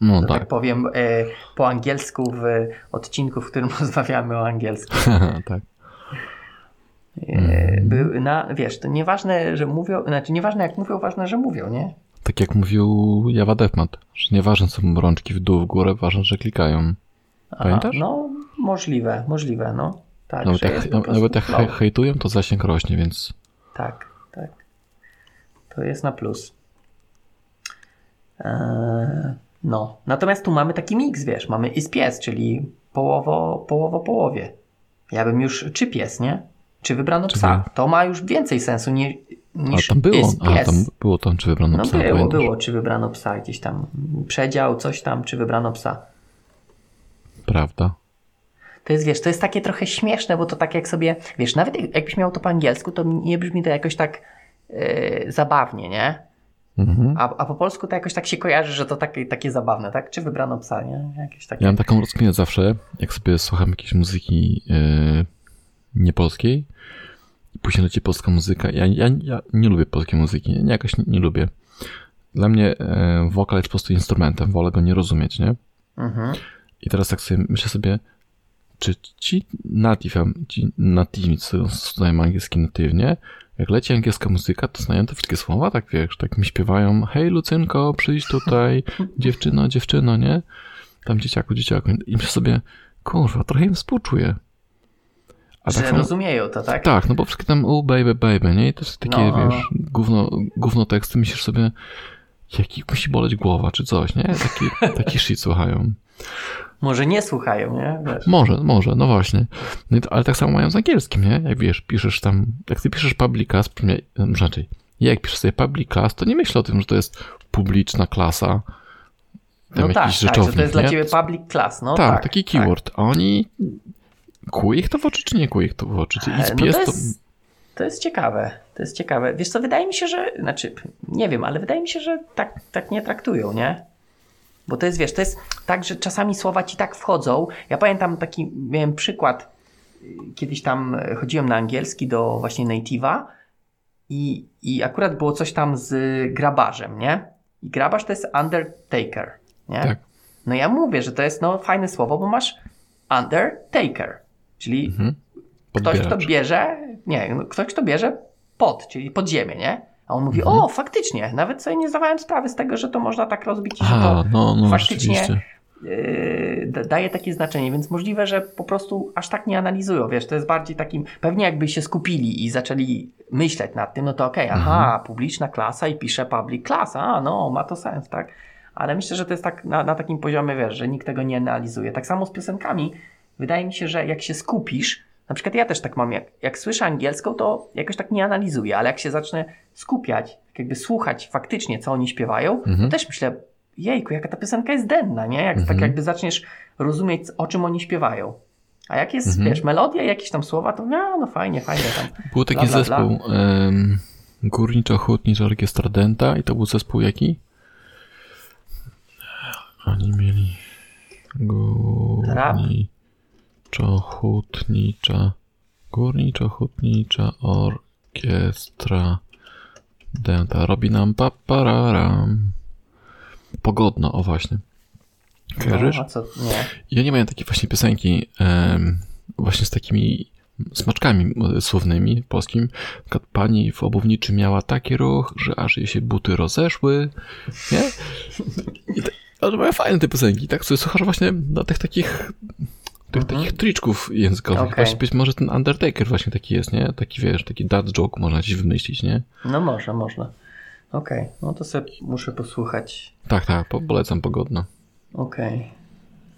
No tak. tak. powiem e, po angielsku w odcinku, w którym (laughs) rozmawiamy o angielsku. (laughs) tak. E, Mhm. Był na, wiesz, to nieważne, że mówią, znaczy nieważne jak mówią, ważne, że mówią, nie? Tak jak mówił Java DevMat, że nieważne są rączki w dół, w górę, ważne, że klikają. Pamiętasz? No, możliwe, możliwe, no. Tak, Nawet jak, nawet jak hejtują, to zasięg rośnie, więc Tak, tak. To jest na plus. Eee, no, natomiast tu mamy taki miks, wiesz, mamy is pies, czyli połowo, połowo, połowie. Ja bym już, czy pies, nie? Czy wybrano Czy psa? To ma już więcej sensu ni, A niż tam było, a pies. tam było tam, czy wybrano no psa, było, pamiętasz? było, czy wybrano psa, gdzieś tam przedział, coś tam, czy wybrano psa. Prawda. To jest, wiesz, to jest takie trochę śmieszne, bo to tak jak sobie, wiesz, nawet jak- jakbyś miał to po angielsku, to nie brzmi to jakoś tak e, zabawnie, nie? Mhm. A, a po polsku to jakoś tak się kojarzy, że to takie, takie zabawne, tak? Czy wybrano psa, nie? Jakieś takie. Ja mam taką rozkminę zawsze, jak sobie słucham jakiejś muzyki yy, niepolskiej i później leci polska muzyka. Ja, ja, ja nie lubię polskiej muzyki, nie, jakoś nie, nie lubię. Dla mnie yy, wokal jest po prostu instrumentem, wolę go nie rozumieć, nie? Mhm. I teraz tak sobie myślę sobie, czy ci native, ci co znają angielski natywnie, jak leci angielska muzyka, to znają te wszystkie słowa, tak wiesz, tak mi śpiewają, hej Lucynko, przyjdź tutaj, (laughs) dziewczyno, dziewczyno, nie? Tam dzieciaku, dzieciaku. I myślę sobie, kurwa, trochę im współczuję. A że tak samo, rozumieją to, tak? tak, no bo wszystkie tam, oh baby, baby, nie? I to jest takie, No. wiesz, gówno, gówno teksty, myślisz sobie, jaki musi boleć głowa, czy coś, nie? Taki, (laughs) taki shit słuchają. Może nie słuchają, nie? Wiesz. Może, może, no właśnie. No to, ale tak samo mają z angielskim, nie? Jak wiesz, piszesz tam, jak ty piszesz public class, nie, inaczej, ja jak piszę sobie public class, to nie myślę o tym, że to jest publiczna klasa, tam No tak, tak, że to jest dla nie? ciebie public class, no tak, tak. taki keyword. A oni kuje ich to w oczy, czy nie kuje ich to w oczy? Czy is No pies to to... jest, to jest ciekawe. To jest ciekawe. Wiesz co, wydaje mi się, że, znaczy, nie wiem, ale wydaje mi się, że tak, tak nie traktują, nie? Bo to jest, wiesz, to jest tak, że czasami słowa ci tak wchodzą. Ja pamiętam taki, miałem przykład, y, kiedyś tam e, chodziłem na angielski do właśnie native'a i, i akurat było coś tam z grabarzem, nie? I grabarz to jest undertaker, nie? Tak. No ja mówię, że to jest no fajne słowo, bo masz undertaker, czyli Mhm. ktoś, kto bierze, nie, no, ktoś, kto bierze pod, czyli pod ziemię, nie? A on mówi, Mhm. o, faktycznie, nawet sobie nie zdawałem sprawy z tego, że to można tak rozbić, i że to no, no, faktycznie rzeczywiście. yy, da- daje takie znaczenie, więc możliwe, że po prostu aż tak nie analizują, wiesz, to jest bardziej takim, pewnie jakby się skupili i zaczęli myśleć nad tym, no to okej, aha, Mhm. publiczna klasa i pisze public class, a no, ma to sens, tak? Ale myślę, że to jest tak na, na takim poziomie, wiesz, że nikt tego nie analizuje. Tak samo z piosenkami, wydaje mi się, że jak się skupisz, na przykład ja też tak mam, jak, jak słyszę angielską, to jakoś tak nie analizuję, ale jak się zacznę skupiać, tak jakby słuchać faktycznie, co oni śpiewają, Mhm. to też myślę, jejku, jaka ta piosenka jest denna, nie? Jak, Mhm. Tak jakby zaczniesz rozumieć, o czym oni śpiewają. A jak jest, Mhm. wiesz, melodia, jakieś tam słowa, to no, no fajnie, fajnie tam. Był taki bla, zespół em, Górniczo-Hutnicza Orkiestra Denta i to był zespół jaki? Oni mieli Górniczo-Hutnicza Górniczo-Hutnicza Orkiestra Denta robi nam papararam Pogodno, o właśnie. Kojarzysz? No, co? Nie. I oni mają takie właśnie piosenki em, właśnie z takimi smaczkami słownymi polskim. Na pani w obuwniczy miała taki ruch, że aż jej się buty rozeszły, nie? I te, ale mają fajne te piosenki, tak? Sobie słuchasz właśnie na tych takich tych Mhm. takich triczków językowych. Okej. Właśnie być może ten Undertaker właśnie taki jest, nie? Taki wiesz, taki dad joke można gdzieś wymyślić, nie? No może, można. Okej, no to sobie muszę posłuchać. Tak, tak, po, polecam pogodno. Okej.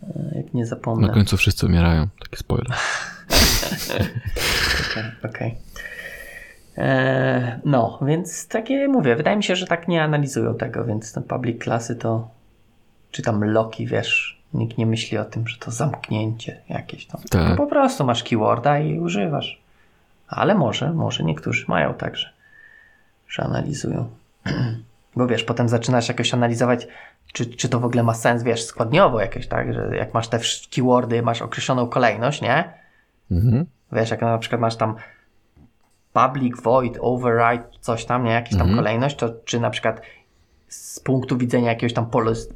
E, Jak nie Na zapomnę. końcu wszyscy umierają, taki spoiler. (laughs) Okej, okej. E, No, więc takie mówię, wydaje mi się, że tak nie analizują tego, więc ten public klasy to czy tam loki, wiesz, nikt nie myśli o tym, że to zamknięcie jakieś tam. Tak. No po prostu masz keyworda i używasz. Ale może, może niektórzy mają także. że analizują. (clears throat) Bo wiesz, potem zaczynasz jakoś analizować, czy, czy to w ogóle ma sens, wiesz, składniowo jakieś, tak? Że jak masz te keywordy, masz określoną kolejność, nie? Mhm. Wiesz, jak na przykład masz tam public, void, override, coś tam, nie? Jakieś tam Mhm. kolejność, to czy na przykład z punktu widzenia jakiegoś tam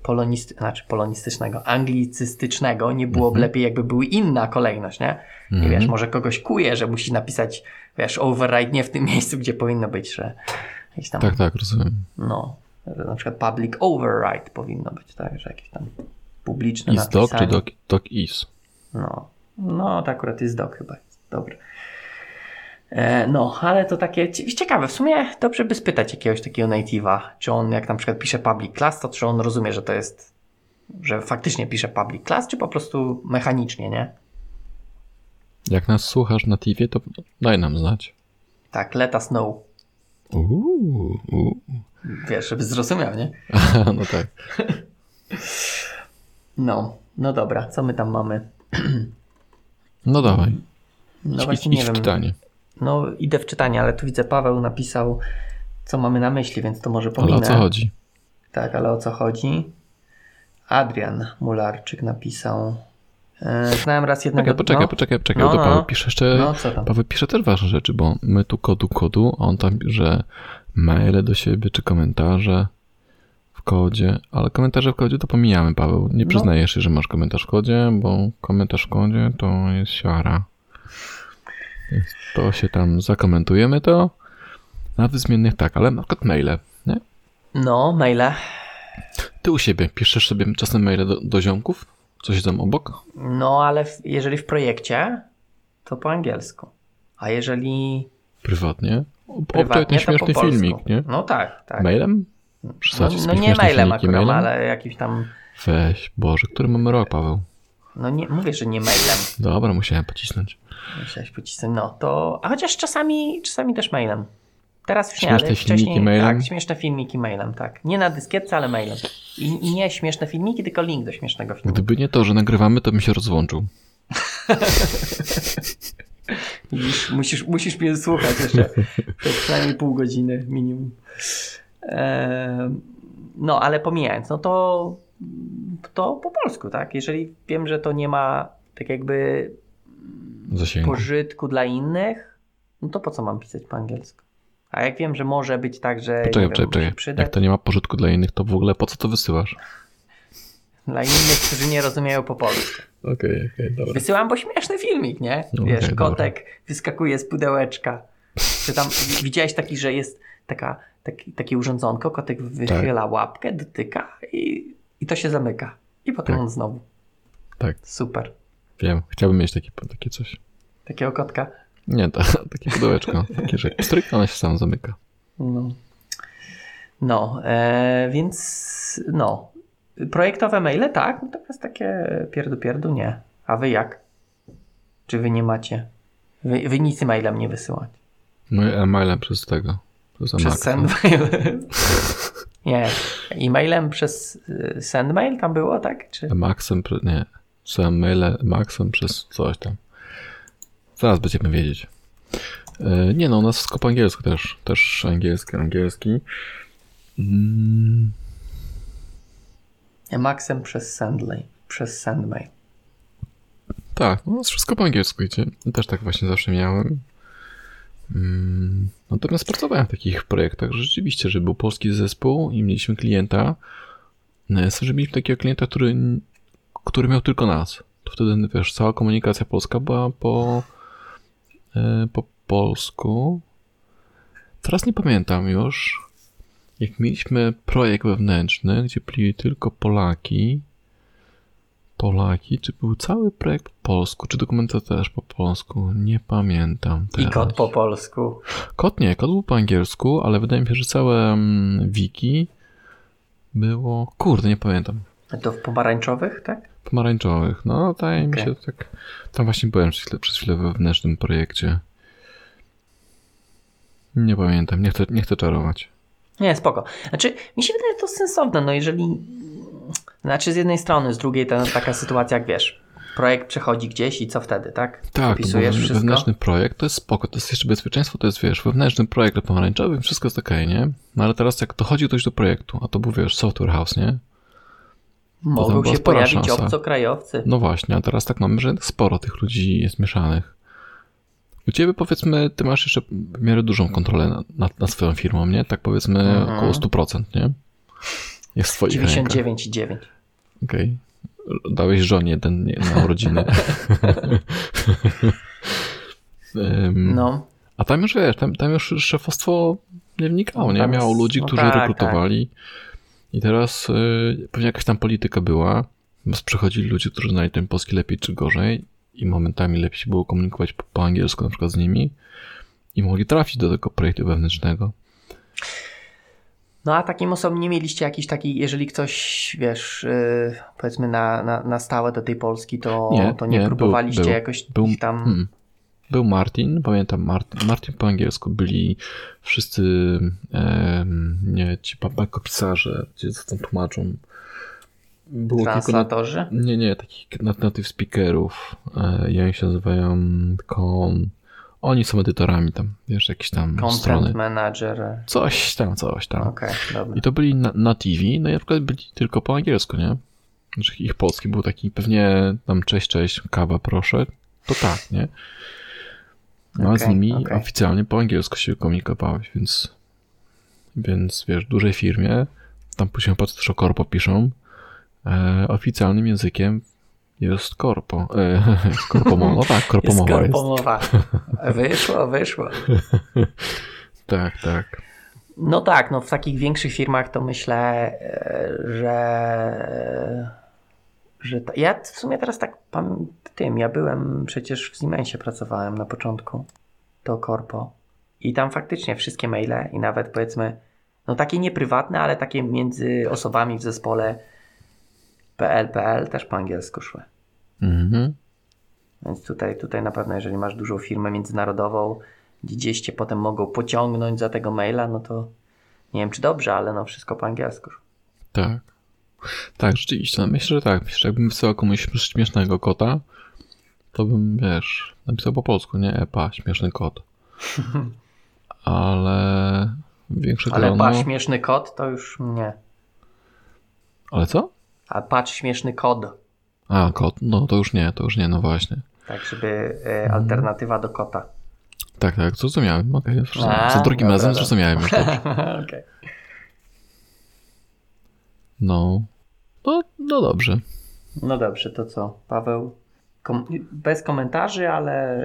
polonisty, znaczy polonistycznego, anglicystycznego, nie byłoby Mhm. lepiej, jakby były inna kolejność, nie? I Mhm. wiesz, może kogoś kuje, że musi napisać, wiesz, override nie w tym (laughs) miejscu, gdzie powinno być, że jakieś tam, Tak, tak, rozumiem. no, że na przykład public override powinno być, tak? Że jakieś tam publiczne Is doc czy napisanie. doc, doc is? No, no to akurat jest dok chyba. Jest. Dobra. E, no, ale to takie cie- ciekawe. W sumie dobrze by spytać jakiegoś takiego native'a, czy on jak na przykład pisze public class, to czy on rozumie, że to jest, że faktycznie pisze public class, czy po prostu mechanicznie, nie? Jak nas słuchasz na TV, to daj nam znać. Tak, let us know. Uuu. Wiesz, żeby zrozumiał, nie? (laughs) no tak. (laughs) No, no dobra, co my tam mamy? (clears throat) No dawaj. No idź, właśnie nie wiem. czytanie. No idę w czytanie, ale tu widzę Paweł napisał, co mamy na myśli, więc to może Ale pominę. o co chodzi? Tak, ale o co chodzi? Adrian Mularczyk napisał. E, znałem raz jednego... Poczekaj, poczekaj, no, poczekaj, poczekaj, No, no, Paweł pisze jeszcze... No co tam? Paweł pisze też ważne rzeczy, bo my tu kodu kodu, a on tam, że maile do siebie, czy komentarze w kodzie, ale komentarze w kodzie to pomijamy, Paweł. Nie No. przyznajesz się, że masz komentarz w kodzie, bo komentarz w kodzie to jest siara. To się tam zakomentujemy to. Na wyzmiennych tak, ale na przykład maile, nie? No, maile. Ty u siebie piszesz sobie czasem maile do, do ziomków? Coś tam obok? No, ale w, jeżeli w projekcie, to po angielsku. A jeżeli Prywatnie? Prywatnie, ten śmieszny filmik, nie? No tak, tak. Mailem? No, no nie mailem akurat, mailem? ale jakimś tam... Weź, Boże, który mamy rok, Paweł? No nie, mówię, że nie mailem. Dobra, musiałem pocisnąć. Musiałeś pocisnąć. No to... A chociaż czasami, czasami też mailem. Teraz już nie, Śmieszne ale filmiki wcześniej... mailem? Tak, śmieszne filmiki mailem, tak. Nie na dyskietce, ale mailem. I, I nie śmieszne filmiki, tylko link do śmiesznego filmu. Gdyby nie to, że nagrywamy, to bym się rozłączył. (laughs) Musisz, musisz, musisz mnie słuchać jeszcze (laughs) przynajmniej pół godziny minimum. Ehm, no, ale pomijając, no to, to po polsku, tak? Jeżeli wiem, że to nie ma tak jakby Zasięgu. pożytku dla innych, no to po co mam pisać po angielsku? A jak wiem, że może być tak, że Poczekaj, wiem, poczekaj. Jak to nie ma pożytku dla innych, to w ogóle po co to wysyłasz? dla innych, którzy nie rozumieją po polsku. Okej, okej, dobra. Wysyłam, bo śmieszny filmik, nie? No, Wiesz, okej, kotek wyskakuje z pudełeczka. Czy tam widziałeś taki, że jest taka, taki, takie urządzonko, kotek wychyla łapkę, dotyka i, i to się zamyka. I potem Tak. on znowu. Tak. Super. Wiem, chciałbym mieć takie, takie coś. Takiego kotka. Nie, to, (laughs) takie pudełeczko. Takie, że stryk, ona się sam zamyka. No, no e, więc no. Projektowe maile, tak, natomiast takie pierdu pierdu nie. A wy jak? Czy wy nie macie? Wy, wy nic mailem nie wysyłać. No i e-mailem przez tego. Przez Przez sendmail. (laughs) nie. E-mailem przez y, sendmail tam było, tak? Czy... Maxem, nie. Są maile Maxem przez coś tam. Zaraz będziemy wiedzieć. E, Nie no, u nas wszystko po angielsku też. Też angielski, angielski. Mm, Maxem przez sendmail. Przez sendmail. tak, no, wszystko po angielsku idzie. Też tak właśnie zawsze miałem. Mm, Natomiast pracowałem w takich projektach, rzeczywiście, że był polski zespół i mieliśmy klienta. No, że mieliśmy takiego klienta, który, który miał tylko nas. To wtedy, wiesz, cała komunikacja polska była po, e, po polsku. Teraz nie pamiętam już. Jak mieliśmy projekt wewnętrzny, gdzie byli tylko Polaki, Polaki, czy był cały projekt po polsku, czy dokumentacja też po polsku? Nie pamiętam. I Teraz. kod po polsku. Kod nie, kod był po angielsku, ale wydaje mi się, że całe mm, wiki było. Kurde, nie pamiętam. To w pomarańczowych, tak? Pomarańczowych. No, wydaje mi Okej. się tak. Tam właśnie byłem przez chwilę, przez chwilę we wewnętrznym projekcie. Nie pamiętam, nie chcę, nie chcę czarować. Nie, spoko. Znaczy, mi się wydaje to sensowne, no jeżeli... Znaczy z jednej strony, z drugiej to taka sytuacja, jak wiesz, projekt przechodzi gdzieś i co wtedy, tak? Tak, Opisujesz bo wszystko? wewnętrzny projekt to jest spoko, to jest jeszcze bezpieczeństwo, to jest wiesz, wewnętrzny projekt pomarańczowy, wszystko jest okej, nie? No ale teraz jak dochodzi ktoś do projektu, a to był wiesz, software house, nie? Mogą się pojawić szansa. obcokrajowcy. No właśnie, a teraz tak mamy, że sporo tych ludzi jest mieszanych. U ciebie powiedzmy, ty masz jeszcze w miarę dużą kontrolę nad, nad, nad swoją firmą, nie? Tak powiedzmy Mhm. około 100%, nie? Jest w twoich rękach. 99,9. Okej. Dałeś żonie ten na urodziny. (laughs) No, A tam już wiesz, tam, tam już szefostwo nie wnikało, No, nie? tam Miało ludzi, no którzy tak, rekrutowali. I teraz y, pewnie jakaś tam polityka była. Przychodzili ludzie, którzy znali ten polski lepiej czy gorzej i momentami lepiej się było komunikować po, po angielsku na przykład z nimi i mogli trafić do tego projektu wewnętrznego. No a takim osobom nie mieliście jakiś taki, jeżeli ktoś, wiesz, yy, powiedzmy na, na, na stałe do tej Polski, to Nie, to nie, nie, próbowaliście był- był- jakoś Był, tam... mm, był Martin, pamiętam Martin, Martin po angielsku, byli wszyscy em, nie, ci bakopisarze, gdzie co tam tłumaczą. Było kilku na, Translatorzy? Nie, nie, takich native speakerów. E, i oni się nazywają kon. Oni są edytorami tam, wiesz, jakieś tam Content strony. manager. Coś tam, coś tam. Dobra. I to byli na, na TV, no i na przykład byli tylko po angielsku, nie? Znaczy ich polski był taki pewnie tam cześć, cześć, kawa proszę. To tak, nie? No a z nimi okej. oficjalnie po angielsku się komunikowałeś, więc więc wiesz, w dużej firmie, tam później po też o korpo piszą, e, oficjalnym językiem jest korpo. E, (laughs) korpomowa, no tak, Jest korpomowa jest. korpomowa. Wyszło, wyszło. (laughs) Tak, tak. No tak, no w takich większych firmach to myślę, e, że. że ta, ja w sumie teraz tak pam, tym, ja byłem przecież w Siemensie pracowałem na początku, to korpo. I tam faktycznie wszystkie maile i nawet powiedzmy, no takie nieprywatne, ale takie między osobami w zespole PL, PL też po angielsku szły. Mhm. Więc tutaj, tutaj na pewno, jeżeli masz dużą firmę międzynarodową, gdzie gdzieś cię potem mogą pociągnąć za tego maila, no to nie wiem czy dobrze, ale no wszystko po angielsku. Tak. Tak, rzeczywiście. No myślę, że tak. Myślę, że jakbym wysyłał komuś śmiesznego kota, to bym, wiesz, napisał po polsku, nie? Epa, śmieszny kot. (laughs) Ale większe Ale grono... patrz śmieszny kod to już nie. Ale co? A patrz śmieszny kod. A, kot. No to już nie, to już nie, no właśnie. Tak, żeby e, alternatywa do kota. Tak, tak, zrozumiałem. Okej, zrozumiałem. Za drugim dobra, razem zrozumiałem już. Okej. No. No, no dobrze. No dobrze, to co? Paweł? Kom bez komentarzy, ale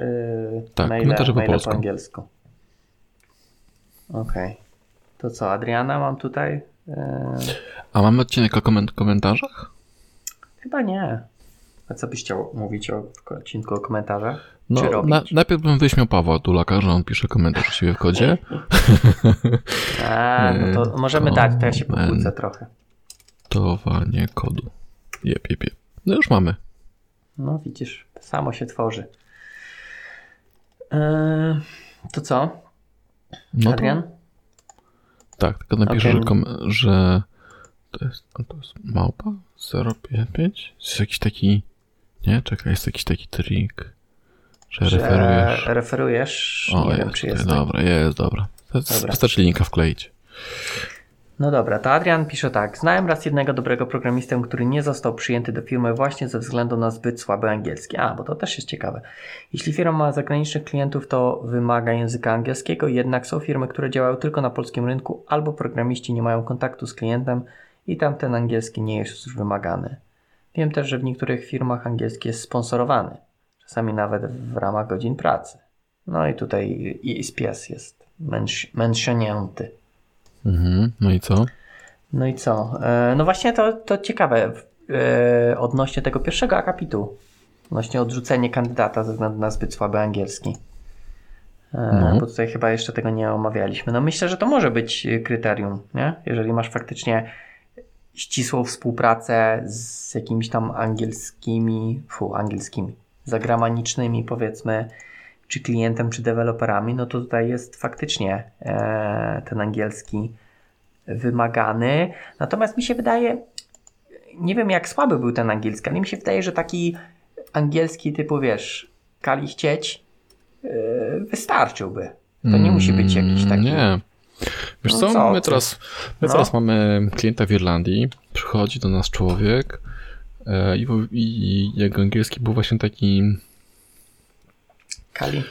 yy, Tak, maile, komentarze po polsku. po angielsku. Okej. To co, Adriana mam tutaj? A mamy odcinek o koment- komentarzach? chyba nie. A co byś chciał mówić o odcinku o komentarzach? No, na, najpierw bym wyśmiał Pawła Dulaka, że on pisze komentarz u siebie w kodzie. (laughs) A, no to (laughs) możemy dać, to ja się pokłócę trochę. Towanie kodu. Jep, jep, jep. No już mamy. No widzisz, samo się tworzy. Yy, to co, No to, Adrian? Tak, tylko napiszę, Okej. że, kom- że to jest, to jest małpa 055? Jest jakiś taki, nie, czekaj, jest jakiś taki trik, że, Że referujesz. referujesz? O, nie jest, wiem, czy jest. tak. dobra, jest, dobra. To jest, Dobra. Wystarczy linka wkleić. No dobra, to Adrian pisze tak. Znałem raz jednego dobrego programistę, który nie został przyjęty do firmy właśnie ze względu na zbyt słaby angielski. A, bo to też jest ciekawe. Jeśli firma ma zagranicznych klientów, to wymaga języka angielskiego, jednak są firmy, które działają tylko na polskim rynku, albo programiści nie mają kontaktu z klientem i tam ten angielski nie jest już wymagany. Wiem też, że w niektórych firmach angielski jest sponsorowany, czasami nawet w ramach godzin pracy. No i tutaj i SPS jest menszenięty. Mhm. No i co? No i co? E, No właśnie to, to ciekawe e, odnośnie tego pierwszego akapitu. Odnośnie odrzucenie kandydata ze względu na zbyt słaby angielski. E, No. Bo tutaj chyba jeszcze tego nie omawialiśmy. No myślę, że to może być kryterium, nie? Jeżeli masz faktycznie ścisłą współpracę z jakimiś tam angielskimi, fu, angielskimi, zagranicznymi powiedzmy, czy klientem, czy deweloperami, no to tutaj jest faktycznie e, ten angielski wymagany. Natomiast mi się wydaje, nie wiem jak słaby był ten angielski, ale mi się wydaje, że taki angielski typu, wiesz, kali chcieć, yy, wystarczyłby. To nie musi być jakiś taki... Nie. Wiesz No co, co my teraz, my No. teraz mamy klienta w Irlandii, przychodzi do nas człowiek e, i, i jego angielski był właśnie taki, Kali.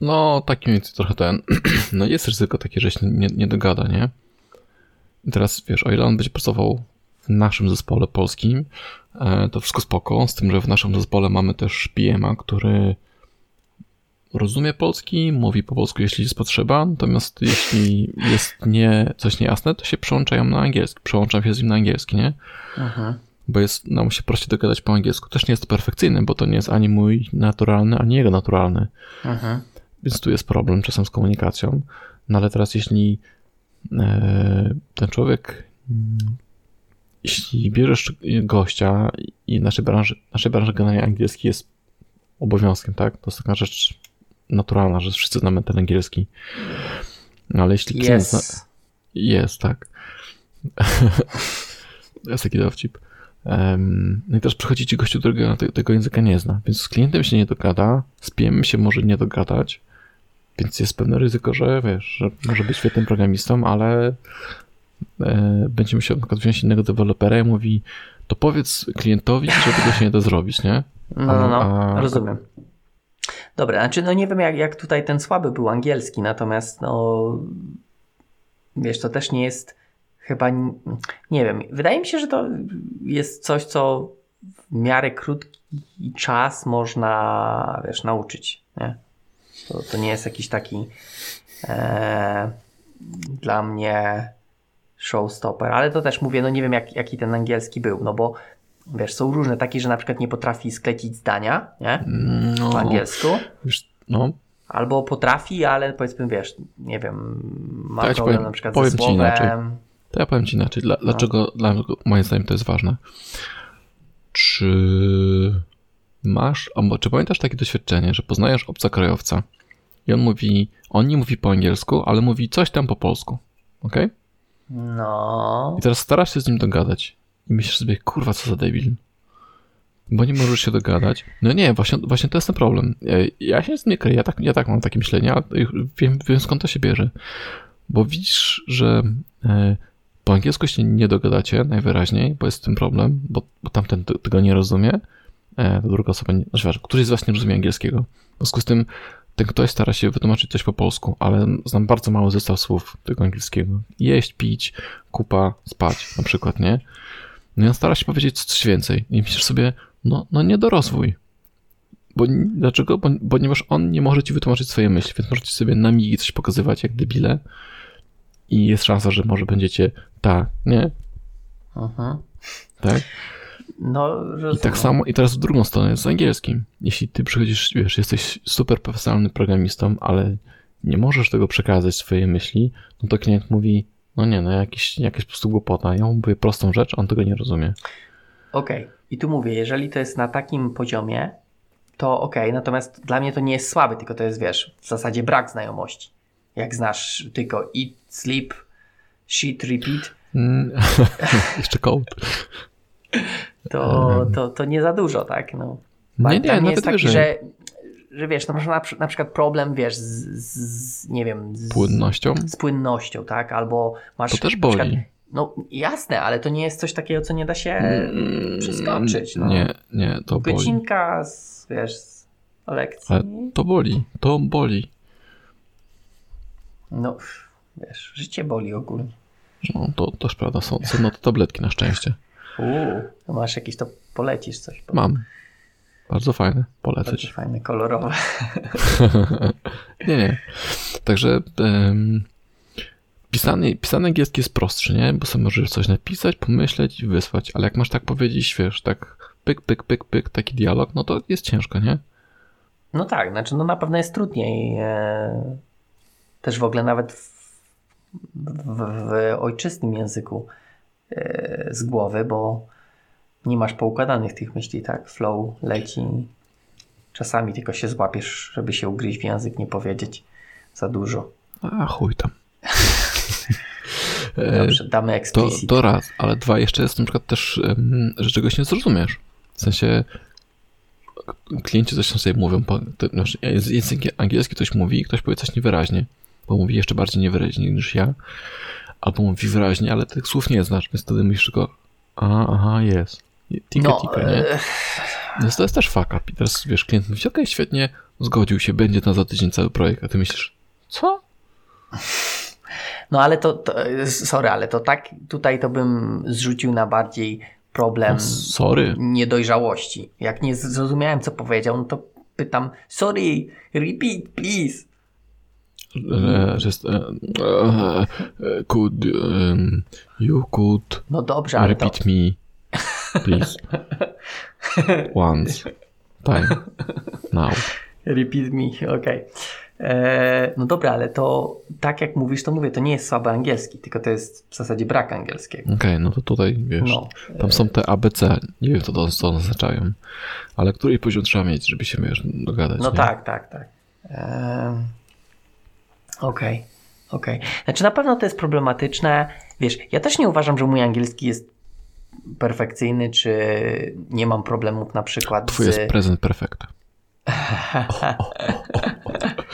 no taki mniej więcej trochę ten, (clears throat) no jest ryzyko takie, że się nie, nie dogada, nie? I teraz wiesz, o ile on będzie pracował w naszym zespole polskim, e, to wszystko spoko, z tym, że w naszym zespole mamy też PM-a, który rozumie polski, mówi po polsku, jeśli jest potrzeba, natomiast jeśli jest nie, coś niejasne, to się przełączają na angielski, przełączam się z nim na angielski, nie? Mhm. Bo jest, nam się prościej dogadać po angielsku. Też nie jest to perfekcyjne, bo to nie jest ani mój naturalny, ani jego naturalny. Mhm. Więc tu jest problem czasem z komunikacją. No ale teraz jeśli e, ten człowiek, mm, jeśli bierzesz gościa i naszej branży, naszej branży generalnie angielski jest obowiązkiem, tak? To jest taka rzecz naturalna, że wszyscy znamy ten angielski. No ale jeśli Jest. jest, tak. (laughs) to jest taki dowcip. No i teraz przychodzi ci gościu, którego te, tego języka nie zna, więc z klientem się nie dogada, z PM się może nie dogadać, więc jest pewne ryzyko, że wiesz, że może być świetnym programistą, ale e, będzie musiał na przykład wziąć innego dewelopera i mówi, to powiedz klientowi, że tego się nie da zrobić, nie? No, no, no, A- rozumiem. Dobra, znaczy no nie wiem jak, jak tutaj ten słaby był angielski, natomiast no wiesz, to też nie jest chyba, nie wiem, wydaje mi się, że to jest coś, co w miarę krótki czas można, wiesz, nauczyć, nie? To, to nie jest jakiś taki e, dla mnie showstopper, ale to też mówię, no nie wiem jak, jaki ten angielski był, no bo wiesz, są różne takie, że na przykład nie potrafi sklecić zdania, nie? No, Po angielsku. wiesz, no, Albo potrafi, ale powiedzmy, wiesz, nie wiem, ma Ja problem powiem- na przykład ze słowem. To ja powiem ci inaczej. No. Dla, dlaczego, dlaczego moim zdaniem to jest ważne? Czy masz, czy pamiętasz takie doświadczenie, że poznajesz obcokrajowca i on mówi, on nie mówi po angielsku, ale mówi coś tam po polsku, ok? No, I teraz starasz się z nim dogadać i myślisz sobie, kurwa, co za debil. Bo nie możesz się dogadać. No nie, właśnie, właśnie to jest ten problem. Ja się z tym nie kryję, ja tak, ja tak mam takie myślenie, a wiem, wiem skąd to się bierze. Bo widzisz, że e, po angielsku się nie dogadacie najwyraźniej, bo jest w tym problem, bo, bo tamten te- tego nie rozumie, e, ta druga osoba nie, znaczy, któryś z was nie rozumie angielskiego. W związku z tym ten ktoś stara się wytłumaczyć coś po polsku, ale znam bardzo mały zestaw słów tego angielskiego. Jeść, pić, kupa, spać na przykład, nie? No i on stara się powiedzieć coś więcej i myślisz sobie, no, no nie dorozwój. Bo, dlaczego? Bo, ponieważ on nie może ci wytłumaczyć swojej myśli, więc możecie sobie na migi coś pokazywać jak debile i jest szansa, że może będziecie tak, nie? mhm. Tak? no rozumiem. I tak samo, i teraz w drugą stronę z angielskim. Jeśli ty przychodzisz, wiesz, jesteś super profesjonalnym programistą, ale nie możesz tego przekazać swojej myśli, no to klient mówi, no nie, no jakiś, jakaś po prostu głupota. Ja mu mówię prostą rzecz, on tego nie rozumie. Okej, i tu mówię, jeżeli to jest na takim poziomie, to okej, natomiast dla mnie to nie jest słaby, tylko to jest, wiesz, w zasadzie brak znajomości. Jak znasz tylko eat, sleep, shit, repeat, Mm, (laughs) Jeszcze code. to, to, to nie za dużo, tak? No. Nie, nie, mnie nawet jest taki, wyżej. że, że wiesz, no można na, na przykład problem, wiesz, z, z nie wiem, z, Płynnością. z płynnością, tak? Albo masz... To też na przykład- boli. No jasne, ale to nie jest coś takiego, co nie da się Mm, przeskoczyć. No. Nie, nie, to boli. Godzinka z, wiesz, z lekcji. Ale to boli, to boli. No, wiesz, życie boli ogólnie. No, to też prawda, są, na to tabletki na szczęście. Uuu, masz jakieś, to polecisz coś. bo Mam. Bardzo fajne, Bardzo polecać. fajne, kolorowe. (laughs) nie, nie. Także em, pisany, pisany angielski jest prostszy, nie? Bo sobie możesz coś napisać, pomyśleć i wysłać, ale jak masz tak powiedzieć, wiesz, tak pyk, pyk, pyk, pyk, taki dialog, no to jest ciężko, nie? No tak, znaczy no na pewno jest trudniej. E, też w ogóle nawet w, w, w ojczystym języku e, z głowy, bo nie masz poukładanych tych myśli, tak? Flow leci. Czasami tylko się złapiesz, żeby się ugryźć w język, nie powiedzieć za dużo. A chuj tam. E, (laughs) Dobrze, damy To, explicit. to raz, ale dwa jeszcze jest na przykład też, że czegoś nie zrozumiesz. W sensie klienci coś tam sobie mówią, to, znaczy, język angielski ktoś mówi i ktoś powie coś niewyraźnie, bo mówi jeszcze bardziej niewyraźnie niż ja, albo mówi wyraźnie, ale tych słów nie znasz, więc wtedy myślisz tylko, aha, aha, jest. Tika, no, tika, nie? E, więc to jest też up. I teraz, wiesz, klient mówi, okej, okay, świetnie, zgodził się, będzie na za tydzień cały projekt, a ty myślisz, co? No ale to, to sorry, ale to tak tutaj to bym zrzucił na bardziej problem no, sorry. niedojrzałości. Jak nie zrozumiałem, co powiedział, no to pytam, sorry, repeat, please. Could you could no dobrze, ale repeat to... me please (laughs) once time now repeat me, okej okay. E, no dobra, ale to tak jak mówisz, to mówię, to nie jest słaby angielski, tylko to jest w zasadzie brak angielskiego. Okej, okay, no to tutaj wiesz, no. tam są te ABC, nie wiem co to, co oznaczają, ale który poziom trzeba mieć, żeby się wiesz, dogadać. No nie? tak, tak, tak. Okej, okej. Okay, okay. Znaczy na pewno to jest problematyczne. Wiesz, ja też nie uważam, że mój angielski jest perfekcyjny, czy nie mam problemów na przykład Twój z... jest prezent perfekt.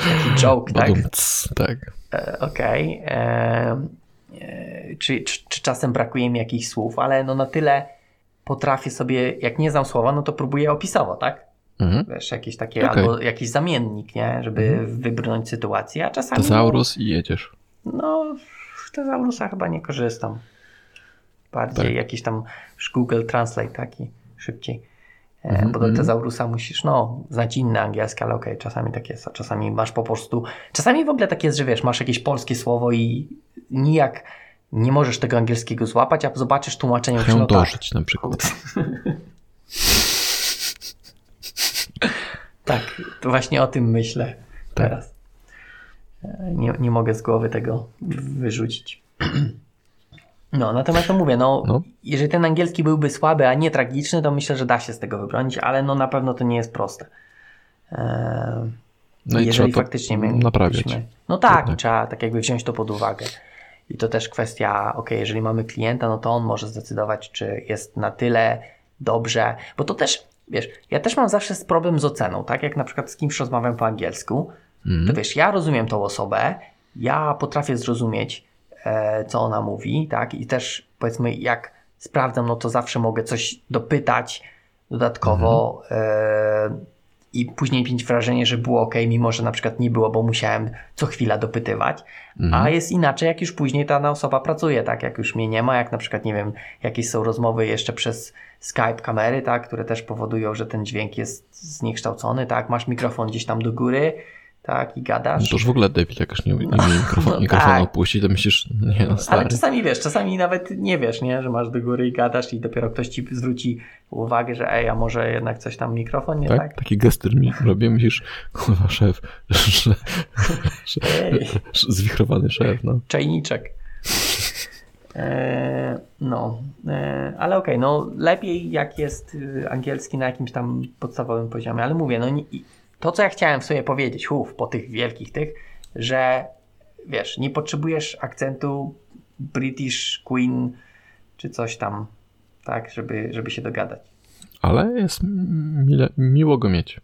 Taki joke, tak? tak. E, okej. Okay. E, e, czy, czy, czy, czasem brakuje mi jakichś słów, ale no na tyle potrafię sobie, jak nie znam słowa, no to próbuję opisowo, tak? Mhm. Wiesz, jakieś takie, okay. albo jakiś zamiennik, nie? Żeby mhm. wybrnąć sytuację, a czasami... Tezaurus no, i jedziesz. No, w Tezaurusa chyba nie korzystam. Bardziej tak. jakiś tam Google Translate taki szybciej. Mm-hmm. Bo do mhm. tezaurusa musisz, no, znać inne angielskie, ale okej, okay, czasami tak jest, a czasami masz po prostu, czasami w ogóle tak jest, że wiesz, masz jakieś polskie słowo i nijak nie możesz tego angielskiego złapać, a zobaczysz tłumaczenie. Chcę dożyć tak. na przykład. (laughs) tak, to właśnie o tym myślę tak. teraz. Nie, nie mogę z głowy tego wyrzucić. No, natomiast to mówię, no, no, jeżeli ten angielski byłby słaby, a nie tragiczny, to myślę, że da się z tego wybronić, ale no na pewno to nie jest proste. Eee, no i jeżeli faktycznie my, naprawiać. no tak, trzeba tak jakby wziąć to pod uwagę. I to też kwestia, ok, jeżeli mamy klienta, no to on może zdecydować, czy jest na tyle dobrze, bo to też, wiesz, ja też mam zawsze problem z oceną, tak? Jak na przykład z kimś rozmawiam po angielsku, mm. to wiesz, ja rozumiem tą osobę, ja potrafię zrozumieć, E, co ona mówi, tak? I też powiedzmy, jak sprawdzam, no to zawsze mogę coś dopytać dodatkowo mhm. e, i później mieć wrażenie, że było ok, mimo że na przykład nie było, bo musiałem co chwila dopytywać. Mhm. A jest inaczej, jak już później ta osoba pracuje, tak? Jak już mnie nie ma, jak na przykład, nie wiem, jakieś są rozmowy jeszcze przez Skype kamery, tak? Które też powodują, że ten dźwięk jest zniekształcony, tak? Masz mikrofon gdzieś tam do góry, tak, i gadasz. No to już w ogóle debil, jak już nie, nie no, mikrofon, no, mikrofon tak. opuści, to myślisz, nie no stary. Ale czasami wiesz, czasami nawet nie wiesz, nie, że masz do góry i gadasz i dopiero ktoś ci zwróci uwagę, że ej, a może jednak coś tam mikrofon, nie tak? tak? Taki gester mi robię, myślisz, kurwa szef, (laughs) że, że, zwichrowany szef, no. Czajniczek. E, no, e, ale okej, okay, no lepiej jak jest y, angielski na jakimś tam podstawowym poziomie, ale mówię, no to, co ja chciałem sobie powiedzieć, huf, po tych wielkich tych, że wiesz, nie potrzebujesz akcentu British Queen czy coś tam, tak, żeby, żeby się dogadać. Ale jest mile, miło go mieć.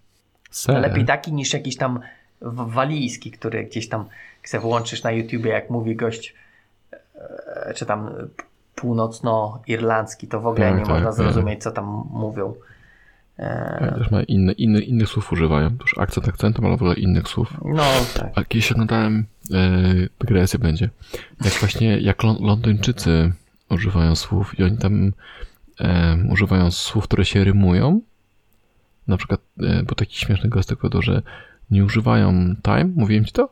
Se. Lepiej taki niż jakiś tam walijski, który gdzieś tam chce włączysz na YouTubie, jak mówi gość, czy tam północno-irlandzki, to w ogóle tak, nie tak, można tak. zrozumieć, co tam mówią. Tak, też ma inne, inne, innych słów używają. Już akcent akcentem, ale w ogóle innych słów. No, tak. A kiedyś oglądałem, e, dygresja będzie, jak właśnie, jak Londyńczycy używają słów i oni tam e, używają słów, które się rymują. Na przykład, e, bo taki śmieszny gość tego, że nie używają time, mówiłem ci to?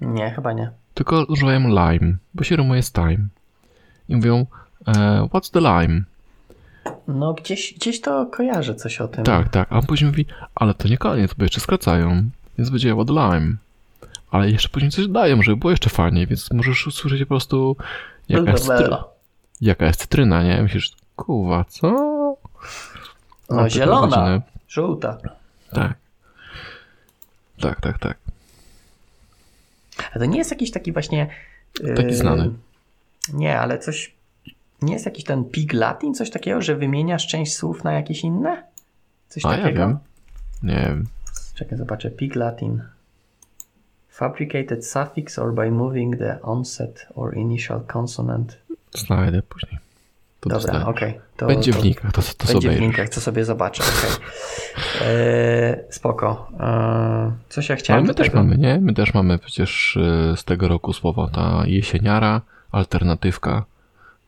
Nie, chyba nie. Tylko używają lime, bo się rymuje z time. I mówią, e, what's the lime? No gdzieś, gdzieś to kojarzę coś o tym. Tak, tak. A on później mówi, ale to nie koniec, bo jeszcze skracają, więc będzie what lime. Ale jeszcze później coś dają, żeby było jeszcze fajniej, więc możesz usłyszeć po prostu jaka jest, cytryna, jaka jest cytryna, nie? Myślisz, kuwa, co? No zielona, żółta. Tak. Tak, tak, tak. A to nie jest jakiś taki właśnie... Taki yy, znany. Nie, ale coś nie jest jakiś ten pig latin, coś takiego, że wymieniasz część słów na jakieś inne? Coś A, takiego? Ja wiem. Nie wiem. Czekaj, zobaczę. Pig Latin. Fabricated suffix or by moving the onset or initial consonant. Znajdę później. To Dobra, okej. To- Będzie to- w linkach, to, to Będzie sobie w linkach, co sobie zobaczę. okej. Eee, spoko. Eee, coś ja Ale chciałem my do też tego... mamy, nie? My też mamy przecież e, z tego roku słowa ta jesieniara, alternatywka.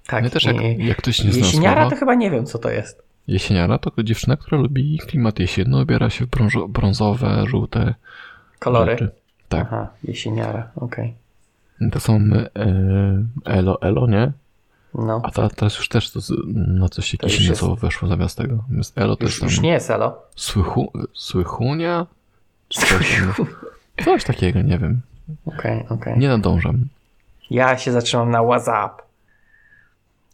Tak, my też jak, i- jak ktoś nie zna Jesieniara słowa, to chyba nie wiem, co to jest. jesieniara to dziewczyna, która lubi klimat jesienny, ubiera się w brązo, brązowe, żółte Kolory. rzeczy. Tak. Aha, jesieniara, okej. To są e, elo, elo, nie? No, A ta, teraz już też to, na coś To jakieś inne jest- słowo weszło zamiast tego. Zamiast elo to już, jest tam już nie jest elo. słychu, słychunia? Coś, coś takiego, nie wiem. Okej, okej. Nie nadążam. Ja się zatrzymam na WhatsApp.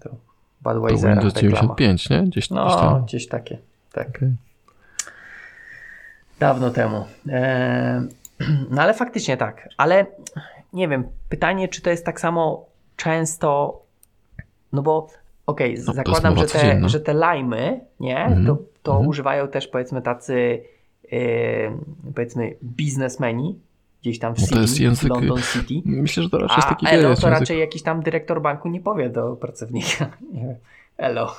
To To Budweisera Windows reklama. 95, nie? Gdzieś, gdzieś No, tam. gdzieś takie. Tak. Okej. Dawno temu. Eee, (clears throat) no ale faktycznie tak. Ale nie wiem, pytanie, czy to jest tak samo często. No bo okej, No, to jest zakładam, że te, że te lajmy, nie? Mhm, To, to mhm. używają też powiedzmy tacy yy, powiedzmy biznesmeni gdzieś tam w No to City, jest język- London City. Myślę, że to raczej jest A taki Elo to język raczej jakiś tam dyrektor banku nie powie do pracownika. (laughs) Elo.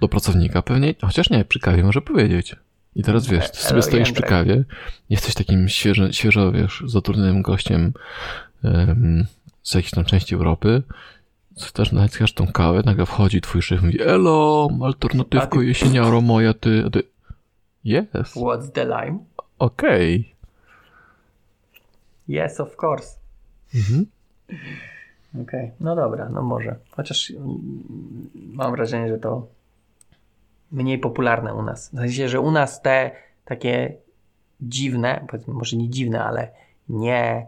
do pracownika. Pewnie, chociaż nie, przy kawie może powiedzieć. I teraz wiesz, ty sobie stoisz przy Jędrek. kawie, jesteś takim świeżo, świeżo wiesz, zatrudnionym gościem em, z jakiejś tam części Europy, też naciskasz tą kawę, nagle wchodzi twój szef i mówi elo, alternatywko ty- jesieniaro moja, ty... Ty yes, What's the lime? okej. Yes, of course. Mhm. Okej, no dobra, no może. Chociaż mm, mam wrażenie, że to mniej popularne u nas. W sensie, że u nas te takie dziwne, powiedzmy, może nie dziwne, ale nie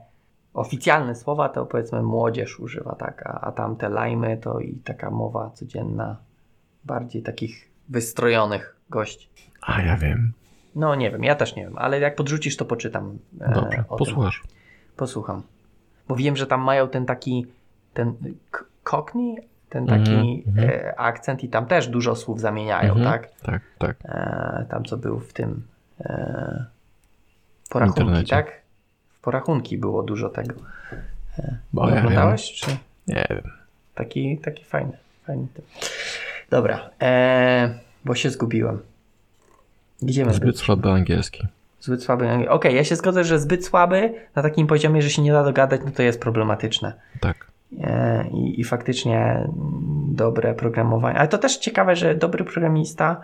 oficjalne słowa, to powiedzmy młodzież używa, tak, a, a tamte lajmy to i taka mowa codzienna, bardziej takich wystrojonych gości. A ja wiem. No nie wiem, ja też nie wiem, ale jak podrzucisz, to poczytam. e, Dobrze, o tym. posłuchasz. Posłucham. Bo wiem, że tam mają ten taki, ten cockney, ten taki Mhm, e, akcent i tam też dużo słów zamieniają, Mhm. tak? Tak, tak. E, tam co był w tym e, porachunki, tak? Porachunki było dużo tego. Bo ja. Oglądałeś? Czy Nie wiem. taki, taki fajny, fajny typ. Dobra, e, bo się zgubiłem. Gdzie my Zbyt byliśmy? słaby angielski. Zbyt słaby. angiel- Okej, ja się zgodzę, że zbyt słaby na takim poziomie, że się nie da dogadać, no to jest problematyczne. Tak. E, I, I faktycznie dobre programowanie. Ale to też ciekawe, że dobry programista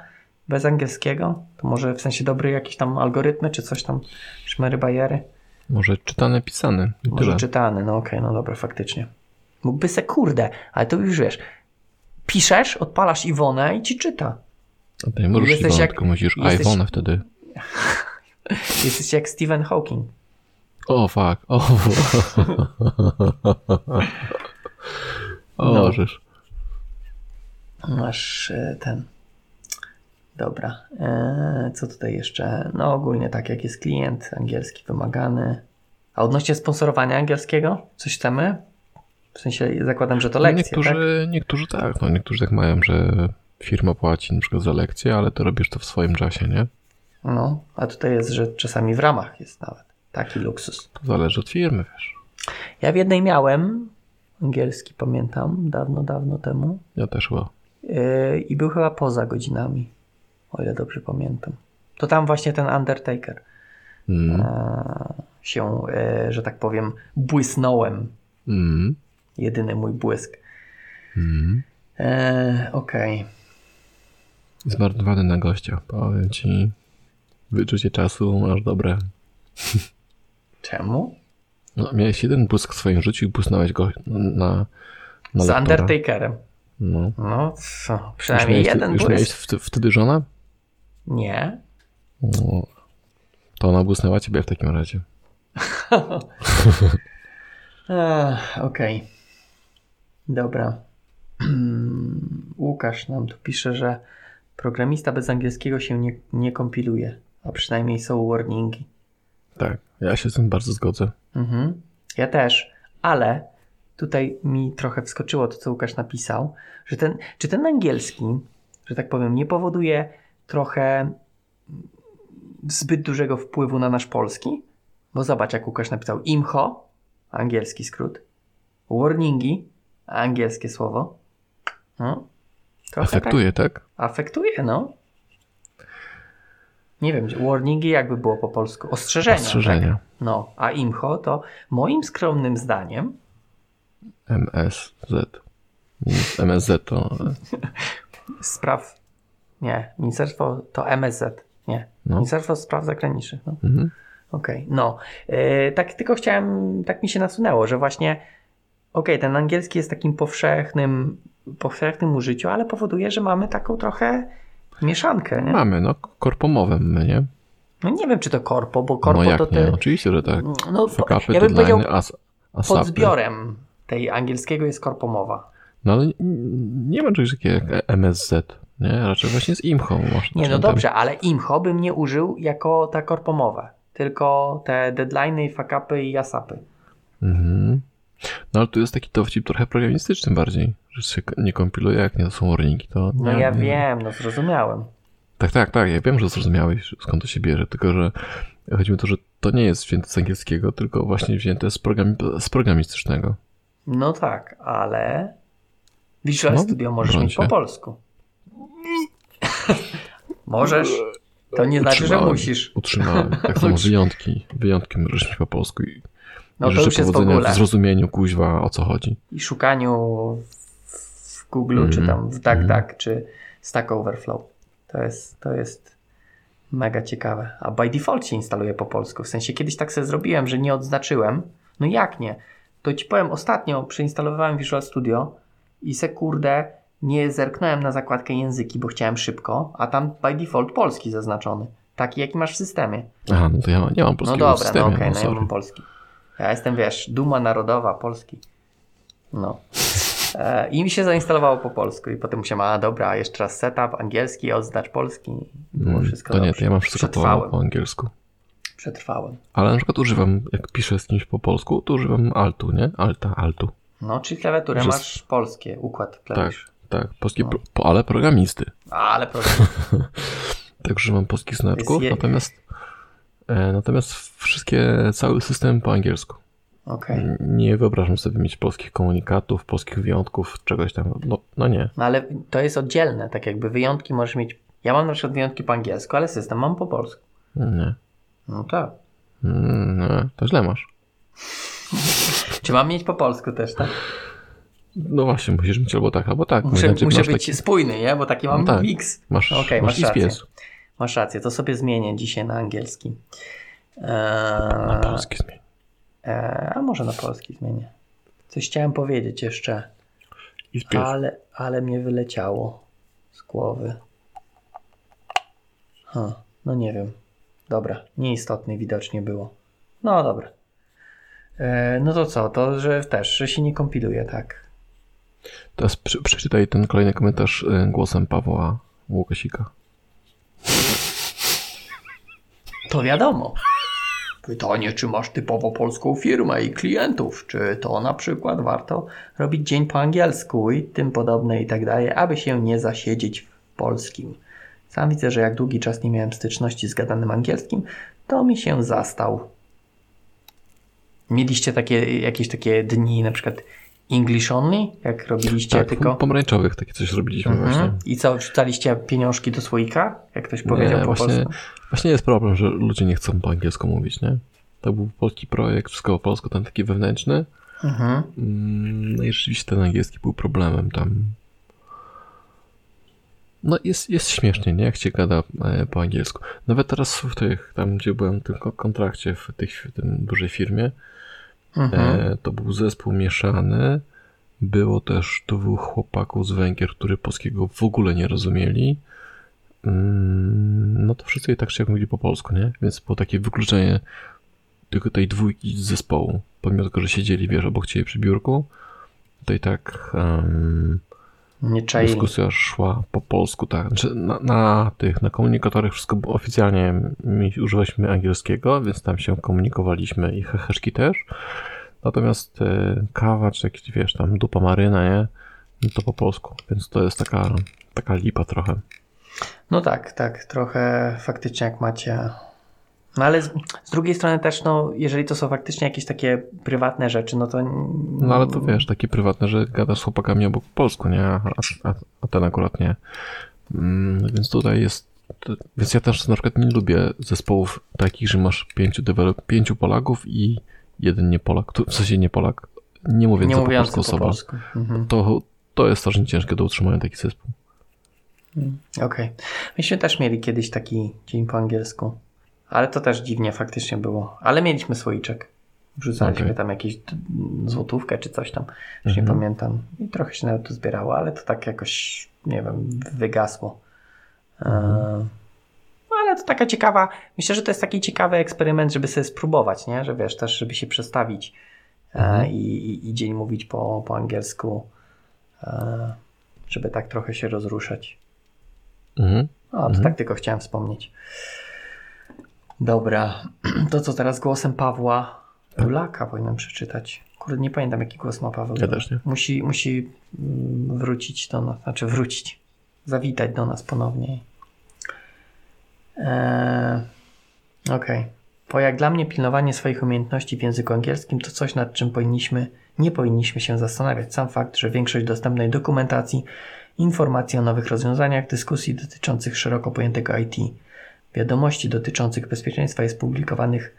bez angielskiego, to może w sensie dobry jakieś tam algorytmy, czy coś tam, szmery bajery. Może czytany, pisany. I Może tyle. czytany, no okej, no dobra, faktycznie. Mógłby se kurde, ale to już wiesz, piszesz, odpalasz Iwonę i ci czyta. A ty nie możesz Jesteś Iwona, jak- tylko musisz jesteś- iPhone wtedy. (laughs) Jesteś jak Stephen Hawking. O, fuck. O, o No. żeż. Masz e, ten. Dobra. E, co tutaj jeszcze? No ogólnie tak, jak jest klient angielski wymagany. A odnośnie sponsorowania angielskiego? Coś chcemy? W sensie zakładam, że to lekcje, niektórzy, niektórzy tak, no niektórzy tak mają, że firma płaci na przykład za lekcję, ale ty robisz to w swoim czasie, nie? tak? No, a tutaj jest, że czasami w ramach jest nawet. Taki luksus. To zależy od firmy, wiesz. Ja w jednej miałem angielski, pamiętam, dawno, dawno temu. Ja też chyba. Yy, I był chyba poza godzinami, o ile dobrze pamiętam. To tam właśnie ten Undertaker. Mm. e, się, e, że tak powiem, błysnąłem. Mm. Jedyny mój błysk. Mm. E, Okej. Zmarnowany na gościa. Powiem ci, wyczucie czasu masz dobre. Czemu? No, miałeś jeden błysk w swoim życiu i błysnąłeś go na, na Z. Undertakerem. No. No, co? Już Przynajmniej miałeś, jeden już miałeś błysk. wtedy, wtedy żonę? Nie. No. To ona błysnęła ciebie w takim razie. (laughs) Okej. Dobra. (clears throat) Łukasz nam tu pisze, że programista bez angielskiego się nie, nie kompiluje, a przynajmniej są warningi. Tak, ja się z tym bardzo zgodzę. Mhm. Ja też, ale tutaj mi trochę wskoczyło to, co Łukasz napisał, że ten, czy ten angielski, że tak powiem, nie powoduje trochę zbyt dużego wpływu na nasz polski? Bo zobacz, jak Łukasz napisał IMCHO, angielski skrót, warningi, angielskie słowo. No, trochę Afektuje, tak? Tak, afektuje, no. Nie wiem, warningi jakby było po polsku. Ostrzeżenia. Ostrzeżenia. Tak? No, a IMCHO to moim skromnym zdaniem MSZ. MSZ to... (laughs) spraw. Nie, Ministerstwo to MSZ. Nie. No. Ministerstwo Spraw Zagranicznych. No. Mhm. Okej, no. E, tak tylko chciałem, tak mi się nasunęło, że właśnie okej, ten angielski jest takim powszechnym, powszechnym użyciu, ale powoduje, że mamy taką trochę mieszankę, nie? Mamy, no, korpomowem my, nie? No nie wiem, czy to korpo, bo korpo no jak to nie, te... oczywiście, że tak. No, Fakapy, ja bym powiedział, as, asapy. pod zbiorem tej angielskiego jest korpomowa. No ale nie ma czegoś takiego jak MSZ, nie? Raczej właśnie z IMCHO. Nie, no dobrze, ale IMCHO bym nie użył jako ta korpomowe, tylko te deadline'y i fakapy i asapy. Mhm. No ale tu jest taki dowcip trochę programistyczny bardziej, że się nie kompiluje, jak nie to są warningi, to... No nie, ja nie. wiem, no zrozumiałem. Tak, tak, tak, ja wiem, że zrozumiałeś, skąd to się bierze, tylko że chodzi mi o to, że to nie jest wzięte z angielskiego, tylko właśnie wzięte z, programi z programistycznego. No tak, ale Visual No, Studio możesz mieć po polsku. Możesz. To nie znaczy, że musisz. Utrzymałem. Tak samo (laughs) wyjątki. Wyjątki możesz po polsku i, No to już jest w ogóle. w zrozumieniu kuźwa o co chodzi. I szukaniu w Google, czy Mhm. tam w DuckDuck, czy Stack Overflow. To jest, to jest mega ciekawe. A by default się instaluje po polsku. W sensie kiedyś tak sobie zrobiłem, że nie odznaczyłem. No jak nie? To ci powiem, ostatnio przeinstalowałem Visual Studio i se kurde nie zerknąłem na zakładkę języki, bo chciałem szybko, a tam by default polski zaznaczony. Taki jaki masz w systemie. Aha, no to ja nie mam No polskiego dobra, w systemie, no okej, no no ja mam polski. Ja jestem, wiesz, duma narodowa, polski. No. E, I mi się zainstalowało po polsku i potem musiałem, a dobra, jeszcze raz setup, angielski, odznacz polski. Było Mm, wszystko To nie, dobrze. to ja mam wszystko po, po angielsku. Przetrwałem. Ale na przykład używam, jak piszę z kimś po polsku, to używam altu, nie? Alta, altu. No, czyli klawiaturę Że- masz polskie, układ klawisz. tak. Polskie, No. pro, ale programisty. Ale proszę. (laughs) Tak używam polskich znaczków, je- natomiast e, natomiast wszystkie, cały system po angielsku. Okej. Nie wyobrażam sobie mieć polskich komunikatów, polskich wyjątków, czegoś tam. No, no nie. No ale to jest oddzielne, tak jakby wyjątki możesz mieć. Ja mam na przykład wyjątki po angielsku, ale system mam po polsku. Nie. No tak. Mm, No, to źle masz. (laughs) Czy mam mieć po polsku też, tak? No właśnie, musisz mieć albo tak, albo tak. Muszę, Inaczej muszę masz być taki- spójny, nie? Bo taki mam No tak. miks. Masz, Okej, masz masz list rację. Masz rację, to sobie zmienię dzisiaj na angielski. Na Eee, polski zmień. eee, a może na polski zmienię. Coś chciałem powiedzieć jeszcze, ale, ale mnie wyleciało z głowy. Huh, no nie wiem. Dobra, nieistotny widocznie było. No dobra. Eee, no to co, to że też, że się nie kompiluje, tak? Teraz przeczytaj ten kolejny komentarz y, głosem Pawła Łukasika. To wiadomo. Pytanie, czy masz typowo polską firmę i klientów, czy to na przykład warto robić dzień po angielsku i tym podobne i tak dalej, aby się nie zasiedzieć w polskim. Sam widzę, że jak długi czas nie miałem styczności z gadanym angielskim, to mi się zastał. Mieliście takie, jakieś takie dni, na przykład English only, jak robiliście Tak, tylko... pomarańczowych takie coś robiliśmy Mhm. właśnie. I co, wrzucaliście pieniążki do słoika? Jak ktoś Nie, powiedział po właśnie, polsku? właśnie jest problem, że ludzie nie chcą po angielsku mówić, nie? To był polski projekt, wszystko po polsku, ten taki wewnętrzny. Mhm. Mm, No i rzeczywiście ten angielski był problemem tam. No jest, jest śmiesznie, nie? Jak się gada e, po angielsku. Nawet teraz w tych, tam gdzie byłem w tym kontrakcie, w, tych, w tym dużej firmie, Mhm. e, to był zespół mieszany. Było też dwóch chłopaków z Węgier, którzy polskiego w ogóle nie rozumieli. Mm, No to wszyscy i tak się mówili po polsku, nie? Więc było takie wykluczenie tylko tej dwójki z zespołu. Pomimo tego, że siedzieli, wiesz, obok ciebie przy biurku, to i tak um, Nie czaili. dyskusja szła po polsku, tak. Znaczy, na, na tych, na komunikatorach wszystko było oficjalnie mi, używaliśmy angielskiego, więc tam się komunikowaliśmy i heheszki też. Natomiast e, kawa, czy jakieś, wiesz, tam dupa maryna, nie? No to po polsku, więc to jest taka, taka lipa trochę. No tak, tak. Trochę faktycznie jak macie No ale z, z, drugiej strony też, no, jeżeli to są faktycznie jakieś takie prywatne rzeczy, no to. No ale to wiesz, takie prywatne, że gadasz z chłopakami obok po polsku, nie? A, a, a ten akurat nie. Mm, więc tutaj jest. Więc ja też na przykład nie lubię zespołów takich, że masz pięciu, develop, pięciu Polaków i jeden nie Polak. W sensie nie Polak. Nie mówiąc nie po polsku po osoba. Polsku. Mhm. To, to jest strasznie ciężkie do utrzymania taki zespół. Mm, okej. Okay. Myśmy też mieli kiedyś taki dzień po angielsku. Ale to też dziwnie faktycznie było. Ale mieliśmy słoiczek. Wrzucaliśmy okay. tam jakieś złotówkę czy coś tam. Już nie mhm. pamiętam. I trochę się nawet tu zbierało, ale to tak jakoś, nie wiem, wygasło. Mhm. ale to taka ciekawa, myślę, że to jest taki ciekawy eksperyment, żeby sobie spróbować, nie? Że wiesz, też żeby się przestawić e, mhm. i, i, i, dzień mówić po, po angielsku, e, żeby tak trochę się rozruszać. Mhm. O, to mhm. tak tylko chciałem wspomnieć. Dobra, (clears throat) to co teraz głosem Pawła Pulaka powinienem przeczytać. Kurde, nie pamiętam jaki głos ma Paweł. Ja też nie. Musi, musi mm, wrócić do nas, znaczy wrócić, zawitać do nas ponownie. Eee, Okej. Okay. Bo jak dla mnie pilnowanie swoich umiejętności w języku angielskim to coś, nad czym powinniśmy, nie powinniśmy się zastanawiać. Sam fakt, że większość dostępnej dokumentacji, informacji o nowych rozwiązaniach, dyskusji dotyczących szeroko pojętego IT, wiadomości dotyczących bezpieczeństwa jest publikowanych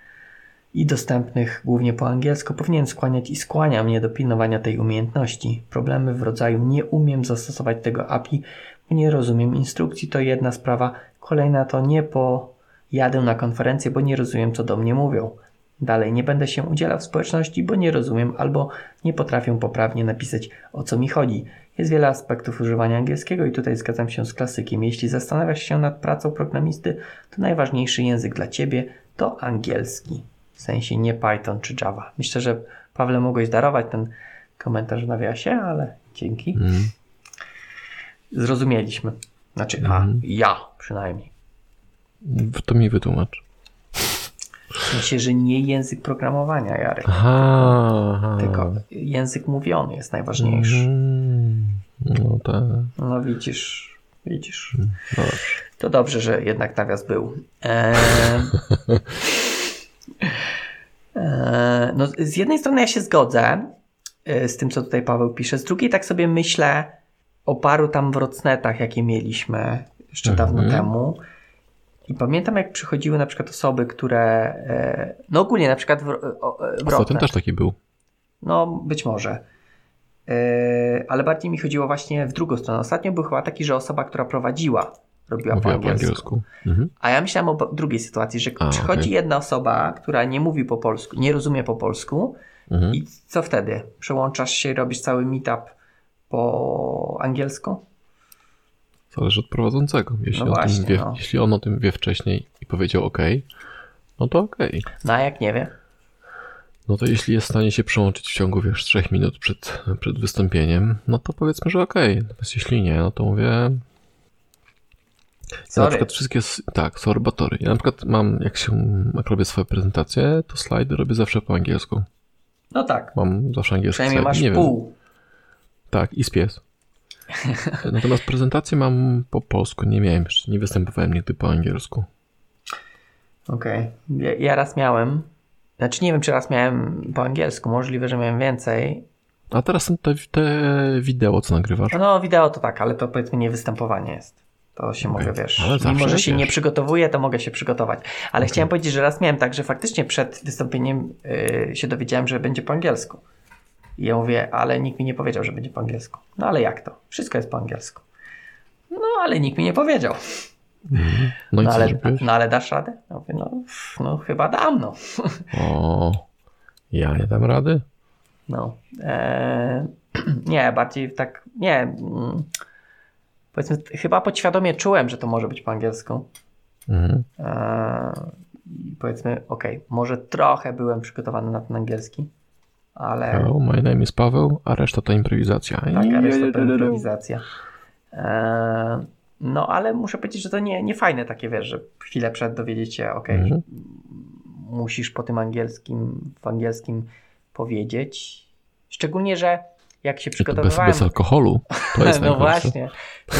i dostępnych głównie po angielsku, powinien skłaniać i skłania mnie do pilnowania tej umiejętności. Problemy w rodzaju nie umiem zastosować tego API, nie rozumiem instrukcji to jedna sprawa, kolejna to nie pojadę na konferencję, bo nie rozumiem co do mnie mówią. Dalej nie będę się udzielał w społeczności, bo nie rozumiem albo nie potrafię poprawnie napisać o co mi chodzi. Jest wiele aspektów używania angielskiego i tutaj zgadzam się z klasykiem. Jeśli zastanawiasz się nad pracą programisty, to najważniejszy język dla ciebie to angielski. W sensie nie Python czy Java. Myślę, że Pawle mogłeś darować ten komentarz w nawiasie, ale dzięki. Mm. Zrozumieliśmy. Znaczy, mm. a mhm. ja przynajmniej. To mi wytłumacz. Sensie, że nie język programowania, Jarek. Aha, aha. Tylko język mówiony jest najważniejszy. Mm, no tak. No widzisz, widzisz. Mm, dobrze. To dobrze, że jednak nawias był. Eee, eee, (laughs) no, z jednej strony ja się zgodzę e, z tym, co tutaj Paweł pisze. Z drugiej tak sobie myślę o paru tam wrocnetach, jakie mieliśmy jeszcze dawno mhm. temu i pamiętam, jak przychodziły na przykład osoby, które. E, no ogólnie na przykład w, w Ostatnio też taki był. No, być może. E, ale bardziej mi chodziło właśnie w drugą stronę. Ostatnio był chyba taki, że osoba, która prowadziła, robiła po angielsku. po angielsku. Mhm. A ja myślałem o drugiej sytuacji, że A, przychodzi okay. jedna osoba, która nie mówi po polsku, nie rozumie po polsku. Mhm. I co wtedy? Przełączasz się i robisz cały meetup po angielsku? Zależy od prowadzącego. Jeśli, no właśnie, wie, no. jeśli on o tym wie wcześniej i powiedział OK, no to OK. No a jak nie wie? No to jeśli jest w stanie się przełączyć w ciągu, wiesz, 3 minut przed, przed wystąpieniem, no to powiedzmy, że OK. Natomiast jeśli nie, no to mówię... Sorry. na przykład wszystkie, tak, sorry, batory. Ja na przykład mam, jak się, jak robię swoje prezentacje, to slajdy robię zawsze po angielsku. No tak. Mam zawsze angielski Przynajmniej masz nie pół. Wiem. Tak, i spies. (laughs) Natomiast prezentację mam po polsku, nie miałem jeszcze, nie występowałem nigdy po angielsku. Okej, okay. ja, ja raz miałem, znaczy nie wiem, czy raz miałem po angielsku, możliwe, że miałem więcej. A teraz są te, te wideo, co nagrywasz. No, wideo to tak, ale to powiedzmy nie występowanie jest. To się okay. mogę, wiesz, mimo że się wiesz. nie przygotowuję, to mogę się przygotować. Ale okay. chciałem powiedzieć, że raz miałem tak, że faktycznie przed wystąpieniem yy, się dowiedziałem, że będzie po angielsku. I ja mówię, ale nikt mi nie powiedział, że będzie po angielsku. No ale jak to? Wszystko jest po angielsku. No ale nikt mi nie powiedział. Mhm. No, no, ale, no ale dasz radę? Ja mówię, no, no chyba dam, no. (laughs) O, ja nie dam rady? No. E, (clears throat) nie, bardziej tak, nie. Mm, powiedzmy, chyba podświadomie czułem, że to może być po angielsku. Mhm. E, powiedzmy, okej, okay, może trochę byłem przygotowany na ten angielski ale... Hello, my name is Paweł, a reszta to improwizacja. Tak, a reszta to (laughs) improwizacja. Eee, no, ale muszę powiedzieć, że to nie, nie fajne takie, wiesz, że chwilę przed dowiedzieć się, ok, mhm. musisz po tym angielskim, w angielskim powiedzieć. Szczególnie, że jak się przygotowywałem... Bez, bez alkoholu. To jest (laughs) no właśnie.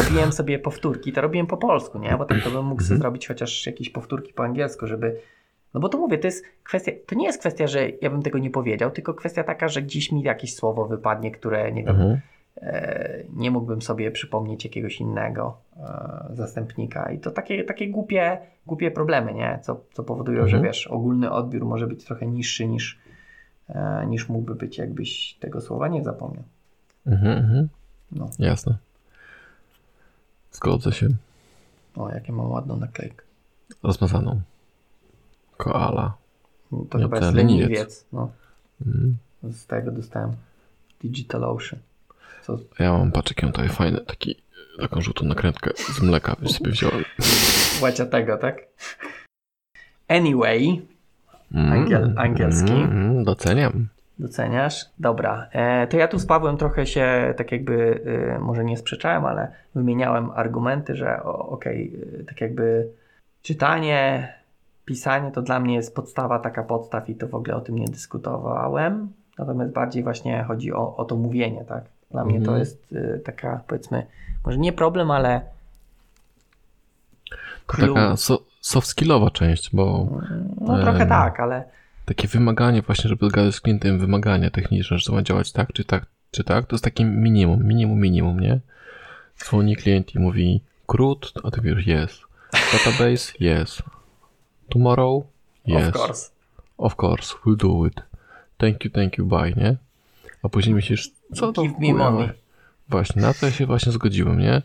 Robiłem sobie powtórki, to robiłem po polsku, nie? Bo tak to bym mógł mhm. zrobić chociaż jakieś powtórki po angielsku, żeby No bo to mówię, to jest kwestia, to nie jest kwestia, że ja bym tego nie powiedział, tylko kwestia taka, że gdzieś mi jakieś słowo wypadnie, które nie wiem, Mhm. E, nie mógłbym sobie przypomnieć jakiegoś innego e, zastępnika. I to takie, takie głupie, głupie problemy, nie? Co, co powodują, Mhm. że wiesz, ogólny odbiór może być trochę niższy niż, e, niż mógłby być, jakbyś tego słowa nie zapomniał. Mhm, mhm. No. Jasne. Zgodzę się. O, jakie mam ładną naklejkę. Rozmazaną. Koala. To Nie, chyba jest leniwiec. leniwiec. No, Mm. z tego dostałem Digital Ocean. Co, Ja mam, on tutaj fajny, taki, taką żółtą nakrętkę z mleka, więc sobie wziąłem. Łacia tego, tak? Anyway, Mm, Angiel- angielski. Mm, mm, doceniam. doceniasz? Dobra. E, to ja tu z Pawłem trochę się tak jakby, e, może nie sprzeczałem, ale wymieniałem argumenty, że okej, e, tak jakby czytanie, pisanie to dla mnie jest podstawa taka podstaw i to w ogóle o tym nie dyskutowałem. Natomiast bardziej właśnie chodzi o, o to mówienie, tak? Dla mnie to Mhm. jest e, taka, powiedzmy, może nie problem, ale To clue. taka so, soft skillowa część, bo No trochę Em, tak, ale takie wymaganie właśnie, żeby zgadać z klientem, wymagania techniczne, że to ma działać tak, czy tak, czy tak, to jest takie minimum, minimum, minimum, nie? Dzwoni klient i mówi CRUD, a ty wiesz, yes. Database, yes. Tomorrow, yes. of course. Of course, we'll do it. Thank you, thank you, bye, nie? A później myślisz, co to Give me money. Właśnie, na to ja się właśnie zgodziłem, nie?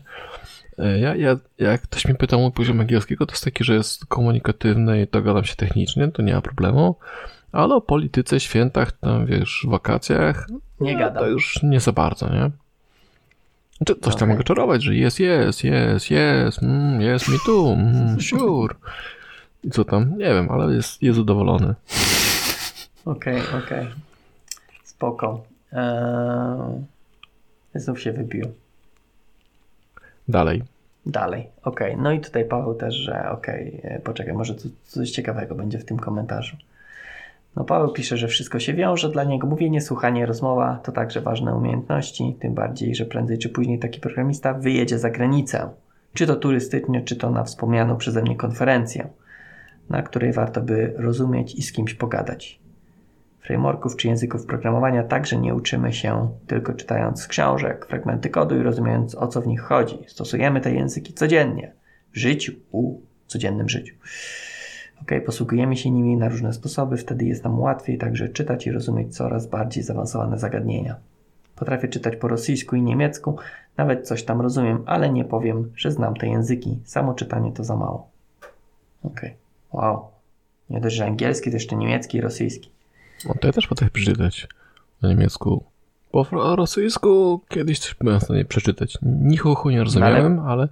E, Ja, ja, jak ktoś mnie pyta o mój poziom angielskiego, to jest taki, że jest komunikatywny i dogadam się technicznie, to nie ma problemu. Ale o polityce, świętach, tam wiesz, wakacjach, Nie no, gadam. to już nie za bardzo, nie? Znaczy, coś tam Okej. mogę czarować, że jest, jest, jest, jest, mm, jest mi tu, mm, sure. I co tam? Nie wiem, ale jest, jest zadowolony. Okej, okej. Spoko. Eee, znów się wybił. Dalej. Dalej. Okej. No i tutaj Paweł też, że okej, e, poczekaj, może tu coś ciekawego będzie w tym komentarzu. No Paweł pisze, że wszystko się wiąże dla niego. Mówienie, słuchanie, rozmowa to także ważne umiejętności, tym bardziej, że prędzej czy później taki programista wyjedzie za granicę. Czy to turystycznie, czy to na wspomnianą przeze mnie konferencję, na której warto by rozumieć i z kimś pogadać. Frameworków czy języków programowania także nie uczymy się tylko czytając z książek, fragmenty kodu i rozumiejąc o co w nich chodzi. Stosujemy te języki codziennie, w życiu, u codziennym życiu. Ok, posługujemy się nimi na różne sposoby, wtedy jest nam łatwiej także czytać i rozumieć coraz bardziej zaawansowane zagadnienia. Potrafię czytać po rosyjsku i niemiecku, nawet coś tam rozumiem, ale nie powiem, że znam te języki. Samo czytanie to za mało. Ok, wow. Nie dość, że angielski, to jeszcze niemiecki i rosyjski. No to ja też potrafię przeczytać na niemiecku. Po rosyjsku kiedyś coś byłem w stanie przeczytać. Nichuchu nie rozumiałem, ale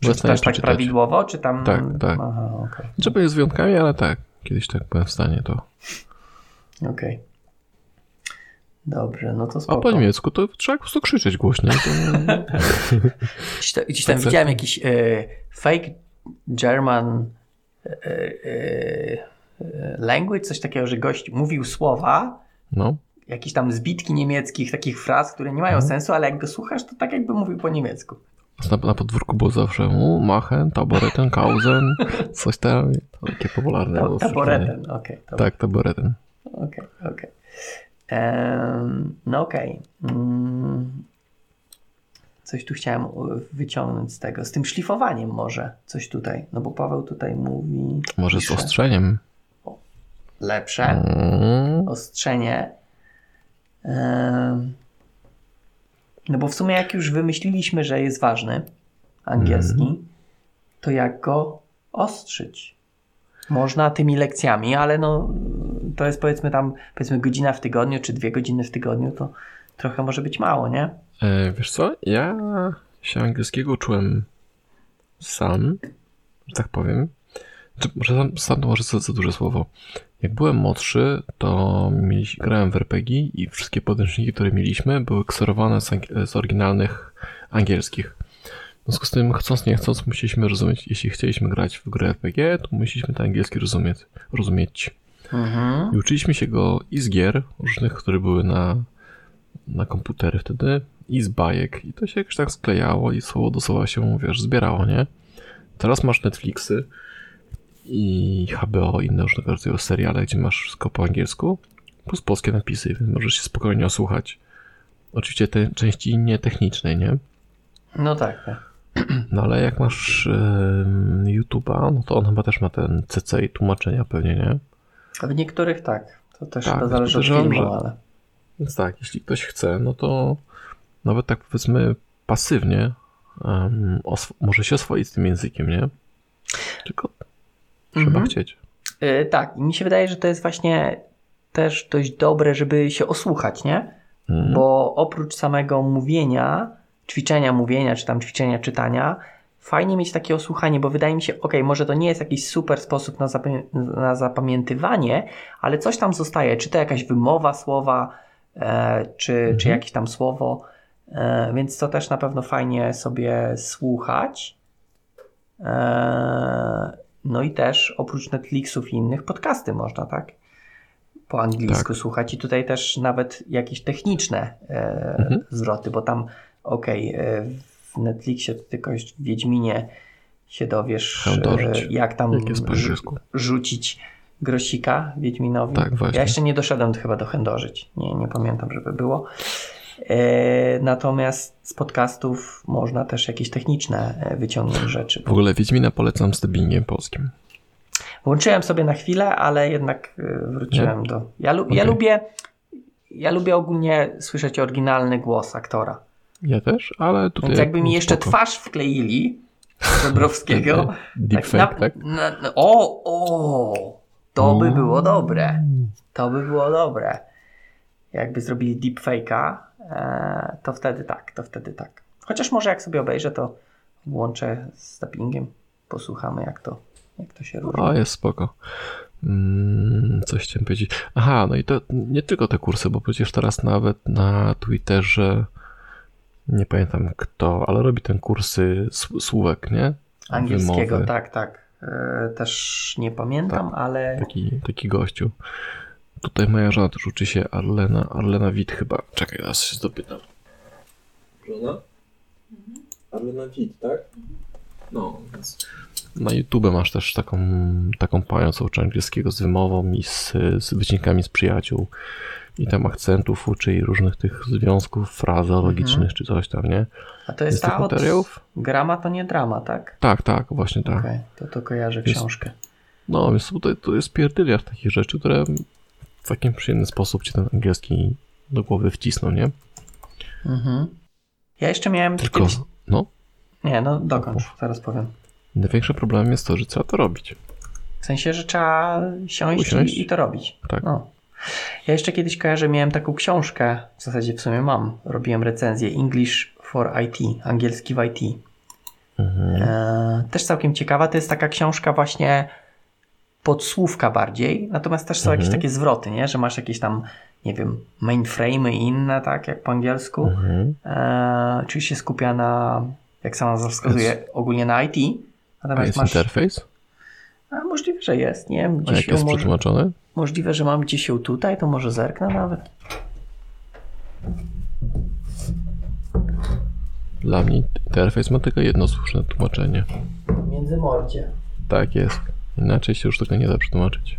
byłem w stanie Czytasz tak prawidłowo, czy tam... Tak, tak. Aha, okej. Trzeba jest z wyjątkami, ale tak. Kiedyś tak byłem w stanie to. Okej. Dobrze, no to A spoko. po niemiecku to trzeba po prostu krzyczeć głośniej. To... (laughs) Gdzieś, ta, gdzieś tam Tak, widziałem jakiś e, fake German e, e, language, coś takiego, że gość mówił słowa, No. jakieś tam zbitki niemieckich, takich fraz, które nie mają Mhm. sensu, ale jak go słuchasz, to tak jakby mówił po niemiecku. Na, na podwórku było zawsze u, Machen, Taboreten, Kausen, (laughs) coś tam. Takie popularne. Ta, taboreten, okej. to- Tak, Taboreten. Okej, okej. Em, No okej. Mm. Coś tu chciałem wyciągnąć z tego. Z tym szlifowaniem może coś tutaj. No bo Paweł tutaj mówi. Może z pisze, ostrzeniem. Lepsze. Mm. Ostrzenie. No bo w sumie jak już wymyśliliśmy, że jest ważny angielski, to jak go ostrzyć? Można tymi lekcjami, ale no to jest powiedzmy tam powiedzmy godzina w tygodniu, czy dwie godziny w tygodniu, to trochę może być mało, nie? E, wiesz co? Ja się angielskiego uczyłem sam, że tak powiem. Czy, może sam, sam to może za, za duże słowo. Jak byłem młodszy, to grałem w RPG i wszystkie podręczniki, które mieliśmy, były ksorowane z, z oryginalnych angielskich. W związku z tym, chcąc nie chcąc, musieliśmy rozumieć, jeśli chcieliśmy grać w grę RPG, to musieliśmy ten angielski rozumieć. rozumieć. Mhm. I uczyliśmy się go i z gier różnych, które były na, na komputery wtedy, i z bajek. I to się jakoś tak sklejało i słowo do słowa się, wiesz, zbierało, nie? Teraz masz Netflixy i HBO, inne różnego rodzaju seriale, gdzie masz wszystko po angielsku, plus polskie napisy, więc możesz się spokojnie osłuchać. Oczywiście te części nietechnicznej, nie? No tak, tak. No ale jak masz yy, YouTube'a, no to on chyba też ma ten CC i tłumaczenia pewnie, nie? A w niektórych tak. To też Tak, chyba zależy od filmu, że- ale... Więc tak, jeśli ktoś chce, no to nawet tak powiedzmy pasywnie może się oswoić z tym językiem, nie? Tylko trzeba Mhm. chcieć. Yy, tak, i mi się wydaje, że to jest właśnie też dość dobre, żeby się osłuchać, nie? Mhm. Bo oprócz samego mówienia, ćwiczenia mówienia, czy tam ćwiczenia czytania, fajnie mieć takie osłuchanie, bo wydaje mi się, ok, może to nie jest jakiś super sposób na, zapamię- na zapamiętywanie, ale coś tam zostaje, czy to jakaś wymowa słowa, e, czy, Mhm. czy jakieś tam słowo, e, więc to też na pewno fajnie sobie słuchać. E, no i też oprócz Netflixów i innych podcasty można, tak? Po angielsku słuchać i tutaj też nawet jakieś techniczne e, Mhm. zwroty, bo tam okej, e, w Netflixie to tylko w Wiedźminie się dowiesz, e, jak tam Jak rzucić grosika Wiedźminowi. Tak, właśnie. Ja jeszcze nie doszedłem chyba do chędożyć. Nie, nie pamiętam, żeby było. E, natomiast z podcastów można też jakieś techniczne e, wyciągnąć rzeczy. W ogóle Wiedźmina polecam z dubbingiem polskim. Włączyłem sobie na chwilę, ale jednak e, wróciłem do. Ja, lu- ja Okej. lubię. Ja lubię ogólnie słyszeć oryginalny głos aktora. Ja też, ale tutaj... Więc jakby mi jeszcze spoko. twarz wkleili Zebrowskiego. (laughs) Deepfake, na- tak? na- na- o, o! To by było dobre. To by było dobre. Jakby zrobili deepfake'a, to wtedy tak, to wtedy tak. Chociaż może jak sobie obejrzę, to włączę z dubbingiem, posłuchamy jak to, jak to się różni. O, jest spoko. Mm, coś chciałem powiedzieć. Aha, no i to nie tylko te kursy, bo przecież teraz nawet na Twitterze nie pamiętam kto, ale robi ten kursy słówek, nie? Angielskiego, Wymowy. tak, tak. E, też nie pamiętam, ale Taki, taki gościu. Tutaj moja żona też uczy się Arlena, Arlena Wit chyba. Czekaj, teraz się dopytam. Żona? Arlena Wit, tak? No, więc... Na YouTube masz też taką, taką panią, co uczy angielskiego z wymową i z, z wycinkami z przyjaciół. I tam akcentów uczy i różnych tych związków frazeologicznych czy coś tam, nie? a to jest Jest ta od materiałów? grama to nie drama, tak? Tak, tak, właśnie tak. Okej, to to kojarzę Jest- książkę. No, więc tutaj to jest pierdyliard takich rzeczy, które w takim przyjemny sposób ci ten angielski do głowy wcisną, nie? Mhm. Ja jeszcze miałem Tylko, kiedyś... no, Nie, no dokończ, zaraz powiem. największy problem jest to, że trzeba to robić. W sensie, że trzeba siąść Usiąść. I, i to robić. Tak. No. Ja jeszcze kiedyś kojarzę, miałem taką książkę, w zasadzie w sumie mam, robiłem recenzję English for IT, angielski w IT. Mhm. E, też całkiem ciekawa, to jest taka książka właśnie podsłówka bardziej, natomiast też są jakieś Mhm. takie zwroty, nie? że masz jakieś tam, nie wiem, mainframe'y i inne, tak jak po angielsku, Mhm. e, czyli się skupia na, jak sama nazwa wskazuje, ogólnie na IT, A natomiast jest masz... interfejs? A możliwe, że jest, nie wiem, A gdzieś jak ją jest może... przetłumaczony? Możliwe, że mam gdzieś ją tutaj, to może zerknę nawet. Dla mnie interfejs ma tylko jedno słuszne tłumaczenie. Między mordzie. Tak jest. Inaczej się już tego nie da przetłumaczyć.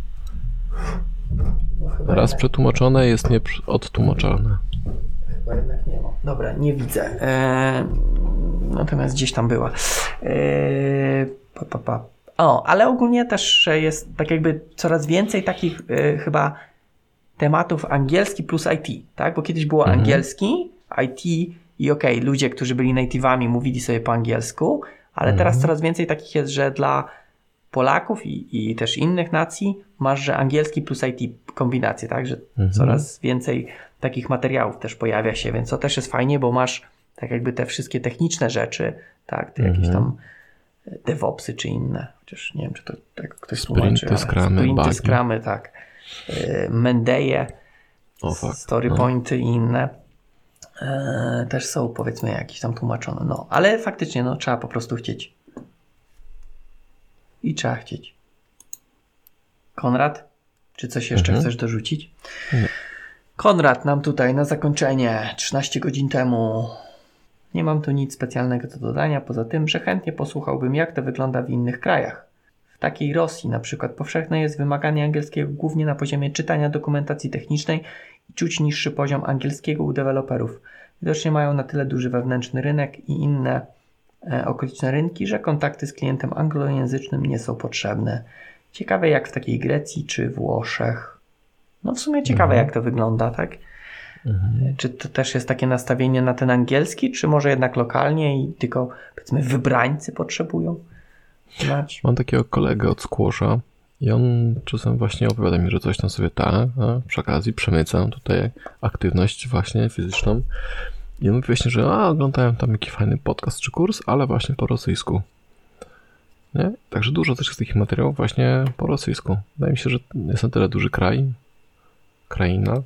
No, Raz przetłumaczone jest nie przy- odtłumaczalne. chyba jednak nie ma. Dobra, nie widzę. Eee, natomiast gdzieś tam była. Eee, pa, pa, pa. O, ale ogólnie też jest tak jakby coraz więcej takich e, chyba tematów angielski plus IT, tak? Bo kiedyś było Mhm. angielski, IT i okej, ludzie, którzy byli native'ami mówili sobie po angielsku, ale teraz Mhm. coraz więcej takich jest, że dla Polaków i, i też innych nacji masz, że angielski plus IT kombinację, tak? Że Mhm. coraz więcej takich materiałów też pojawia się, więc to też jest fajnie, bo masz tak jakby te wszystkie techniczne rzeczy, tak? Te jakieś Mhm. tam DevOpsy czy inne, chociaż nie wiem, czy to tak ktoś Sprinty, tłumaczy. scrumy, Sprinty, scrumy, tak. Y, Mendeje, O fuck. story No. i inne e, też są powiedzmy jakieś tam tłumaczone. No, ale faktycznie no, trzeba po prostu chcieć. I trzeba chcieć. Konrad, czy coś jeszcze Mhm. chcesz dorzucić? Nie. Konrad nam tutaj na zakończenie 13 godzin temu. Nie mam tu nic specjalnego do dodania, poza tym, że chętnie posłuchałbym, jak to wygląda w innych krajach. W takiej Rosji na przykład powszechne jest wymaganie angielskiego głównie na poziomie czytania dokumentacji technicznej i czuć niższy poziom angielskiego u deweloperów. Widocznie mają na tyle duży wewnętrzny rynek i inne okoliczne rynki, że kontakty z klientem anglojęzycznym nie są potrzebne. Ciekawe jak w takiej Grecji czy Włoszech. No w sumie ciekawe Mhm. jak to wygląda, tak? Mhm. Czy to też jest takie nastawienie na ten angielski, czy może jednak lokalnie i tylko powiedzmy wybrańcy potrzebują znać? Mam takiego kolegę od Squasha i on czasem właśnie opowiada mi, że coś tam sobie ta, a przy okazji przemycam tutaj aktywność właśnie fizyczną. I on mówi właśnie, że a, oglądałem tam jakiś fajny podcast czy kurs, ale właśnie po rosyjsku. Nie? Także dużo też jest takich materiałów właśnie po rosyjsku. Wydaje mi się, że jest na tyle duży kraj, kraina,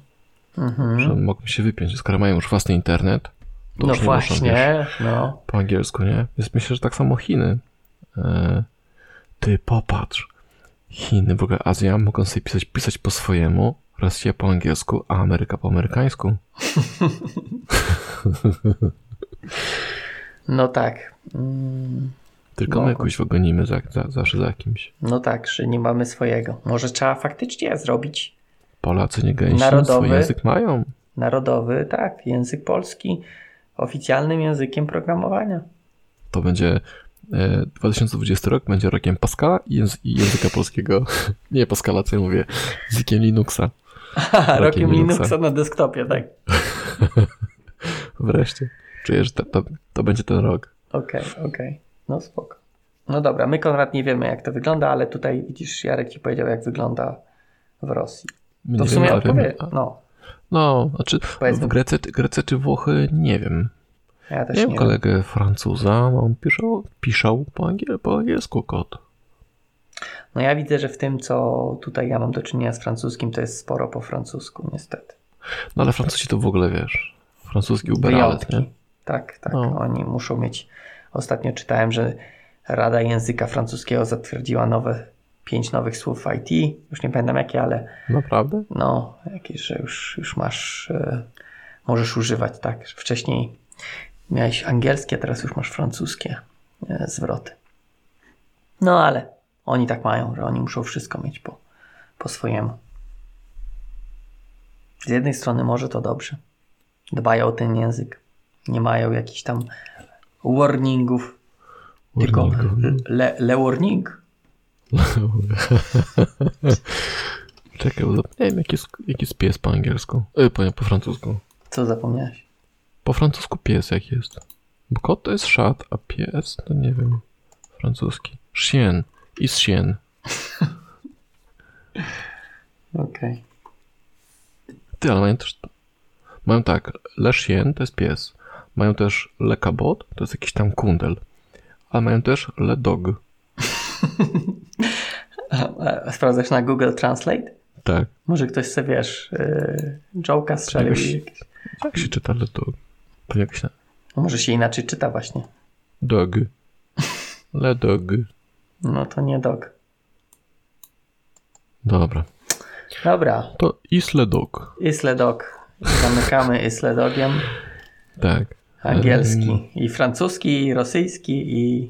Mhm. że mogą się wypiąć. Skoro mają już własny internet, to No już nie muszą, właśnie, no. po angielsku, nie? Więc myślę, że tak samo Chiny. E, ty popatrz. Chiny, w ogóle Azja mogą sobie pisać, pisać po swojemu, Rosja po angielsku, a Ameryka po amerykańsku. (laughs) No tak. Mm, Tylko my Mogą. jakoś wygonimy za, za, zawsze za kimś. No tak, że nie mamy swojego. Może trzeba faktycznie zrobić Polacy nie gęsi, Narodowy. swój język mają. narodowy, tak, język polski oficjalnym językiem programowania. To będzie e, 2020 rok, będzie rokiem Pascala i języka polskiego. (laughs) nie Pascala, co ja mówię, językiem Linuxa. Rokiem Linuxa. Na desktopie, tak. (laughs) Wreszcie. Czuję, że to, to, to będzie ten rok. Okej, okej. No spoko. No dobra, my Konrad nie wiemy jak to wygląda, ale tutaj widzisz, Jarek ci powiedział jak wygląda w Rosji. My To w sumie odpowie. No, No, znaczy Powiedzmy- w Grece, Grece czy Włochy nie wiem. ja też Miałem nie wiem. kolegę Francuza, on piszał, piszał po, angiel, po angielsku kod. No ja widzę, że w tym co tutaj ja mam do czynienia z francuskim, to jest sporo po francusku niestety. No ale Francuzi to w ogóle wiesz. Francuski uberalet, nie? Tak, tak. No. Oni muszą mieć. Ostatnio czytałem, że Rada Języka Francuskiego zatwierdziła nowe, pięć nowych słów w IT. Już nie pamiętam jakie, ale Naprawdę? no, jakieś, że już, już masz, e, możesz używać, tak. Wcześniej miałeś angielskie, teraz już masz francuskie e, zwroty. No ale oni tak mają, że oni muszą wszystko mieć po, po swojemu. Z jednej strony może to dobrze. Dbają o ten język. Nie mają jakichś tam warningów. Tylko le, le warning. (laughs) Czekaj, bo zapomniałem jaki jest, jaki jest pies po angielsku. E, po, po francusku. Co zapomniałeś? Po francusku pies jak jest. Bo kot to jest szat, a pies to nie wiem. Francuski. Chien. Is chien. Okej. Ty, ale mają też. Mają tak, Le Chien to jest pies. Mają też Le Cabot, to jest jakiś tam kundel. Ale mają też Le Dog. A (laughs) Sprawdzasz na Google Translate? Tak. Może ktoś sobie, wiesz, yy, joke'a strzelił Jakoś-. Jak się czyta Le Dog? To jakiś na- No może się inaczej czyta właśnie. Dog. (laughs) Le Dog. No to nie dog. Dobra. Dobra, To Is Le Dog. Isle dog. Zamykamy Isle dogiem. Tak. Angielski. I francuski, i rosyjski, i,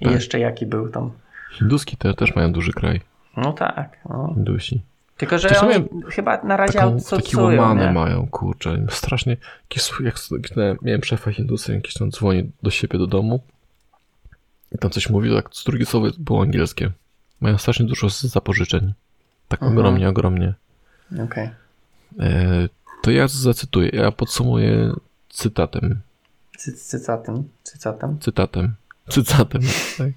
i Tak. jeszcze jaki był tam. Hinduski te, też mają duży kraj. No tak. No. Hindusi. Tylko, że oni chyba na razie Taką, taki outsourcują, łamany nie? mają, kurczę. Strasznie. Jak, miałem szefa Hindusy, jakiś tam dzwoni do siebie do domu i tam coś mówi, to tak z drugiej słowa było angielskie. Mają strasznie dużo zapożyczeń. Tak Mhm. ogromnie, ogromnie. Okej. E, to ja zacytuję, ja podsumuję cytatem. Cy- Cycatem. Cycatem. Cytatem. Cytatem, (laughs) tak.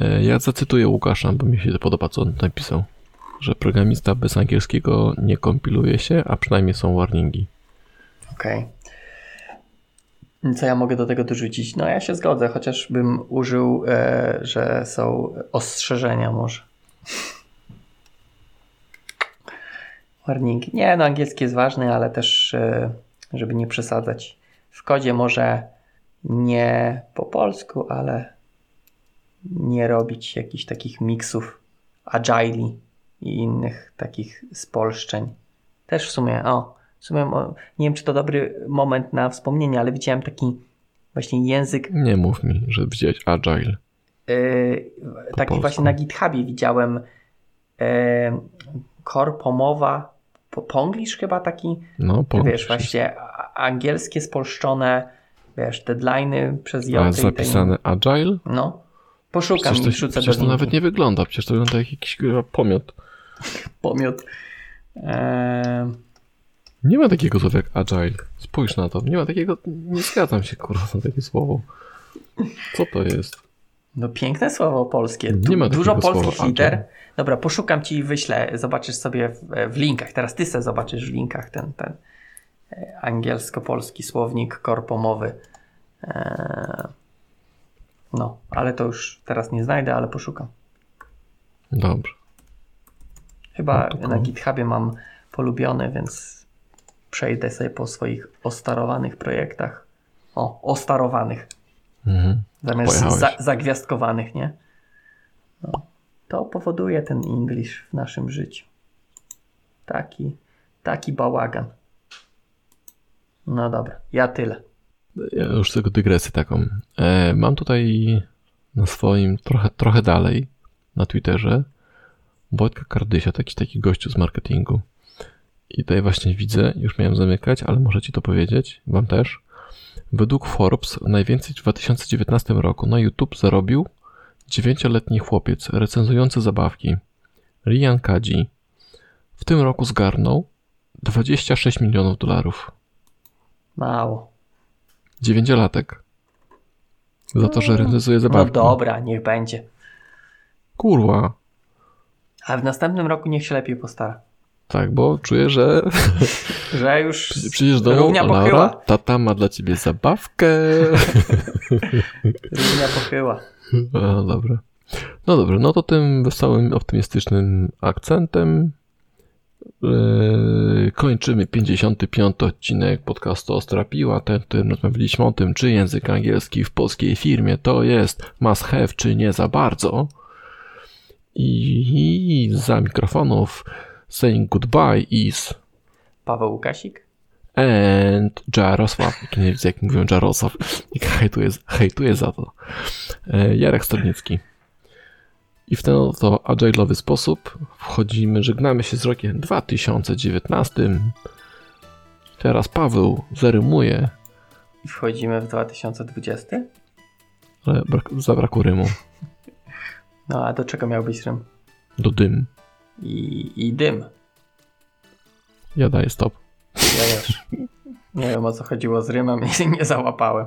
E, ja zacytuję Łukasza, bo mi się to podoba, co on napisał. Że programista bez angielskiego nie kompiluje się, a przynajmniej są warningi. Okej. Co ja mogę do tego dorzucić? No ja się zgodzę, chociaż bym użył, e, że są ostrzeżenia może. Warning. Nie, no angielski jest ważny, ale też e, żeby nie przesadzać. W kodzie może nie po polsku, ale nie robić jakichś takich miksów agile i innych takich spolszczeń. Też w sumie, o, w sumie nie wiem, czy to dobry moment na wspomnienie, ale widziałem taki właśnie język. Nie mów mi, że widziałeś Agile. Yy, taki polsku. właśnie na GitHubie widziałem yy, korpomowa, po, ponglish chyba taki, No, po wiesz, właśnie a- angielskie spolszczone, wiesz, deadline'y przez A J. jest zapisane agile? No, poszukam Przecież i to, wrzucę przecież to nawet nie wygląda, przecież to wygląda jak jakiś pomiot. (laughs) Pomiot. Eee, Nie ma takiego słowa jak agile. Spójrz na to. Nie ma takiego, nie zgadzam się kurwa na takie słowo. Co to jest? no piękne słowo polskie. Du- Nie ma Dużo polskich słowa liter. agile. Dobra, poszukam ci i wyślę. Zobaczysz sobie w, w linkach. Teraz ty se zobaczysz w linkach ten, ten e, angielsko-polski słownik korpomowy. Eee, no, ale to już teraz nie znajdę, ale poszukam. Dobrze. Chyba No na. GitHubie mam polubiony, więc przejdę sobie po swoich ostarowanych projektach. O, ostarowanych. Mhm. Zamiast za, zagwiazdkowanych, nie? No, to powoduje ten English w naszym życiu. Taki, taki bałagan. No dobra, ja tyle. Ja już tylko dygresję taką. E, mam tutaj na swoim, trochę, trochę dalej, na Twitterze, Wojtka Kardysia, taki, taki gościu z marketingu. I tutaj właśnie widzę, już miałem zamykać, ale może ci to powiedzieć, wam też. Według Forbes najwięcej w 2019 roku na YouTube zarobił 9-letni chłopiec recenzujący zabawki, Rian Kadzi. W tym roku zgarnął 26 milionów dolarów. Mało. Dziewięciolatek. Za to, że recenzuje No zabawki. dobra, niech będzie. Kurwa. A w następnym roku niech się lepiej postara. Tak, bo czuję, że (laughs) Że już przy- przyjdziesz do równia Laura, pochyła. tata ma dla ciebie zabawkę. (laughs) Równia pochyła. No dobra. No dobra, no to tym wesołym, optymistycznym akcentem yy, kończymy 55 odcinek podcastu Ostra Piła, ten, w którym rozmawialiśmy o tym, czy język angielski w polskiej firmie to jest must have, czy nie za bardzo. I za mikrofonów saying goodbye is Paweł Łukasik? and Jarosław. Nie widzę, jak mówią Jarosław. I hejtuję, hejtuję za to. E, Jarek Stadnicki. I w ten oto agile'owy sposób wchodzimy, żegnamy się z rokiem 2019. Teraz Paweł zarymuje, I wchodzimy w 2020? ale brak, zabrakło rymu. No a do czego miał być rym? Do dym. I, i dym. Ja daję stop. Ja też. Nie wiem o co chodziło z rymem i (laughs) nie załapałem.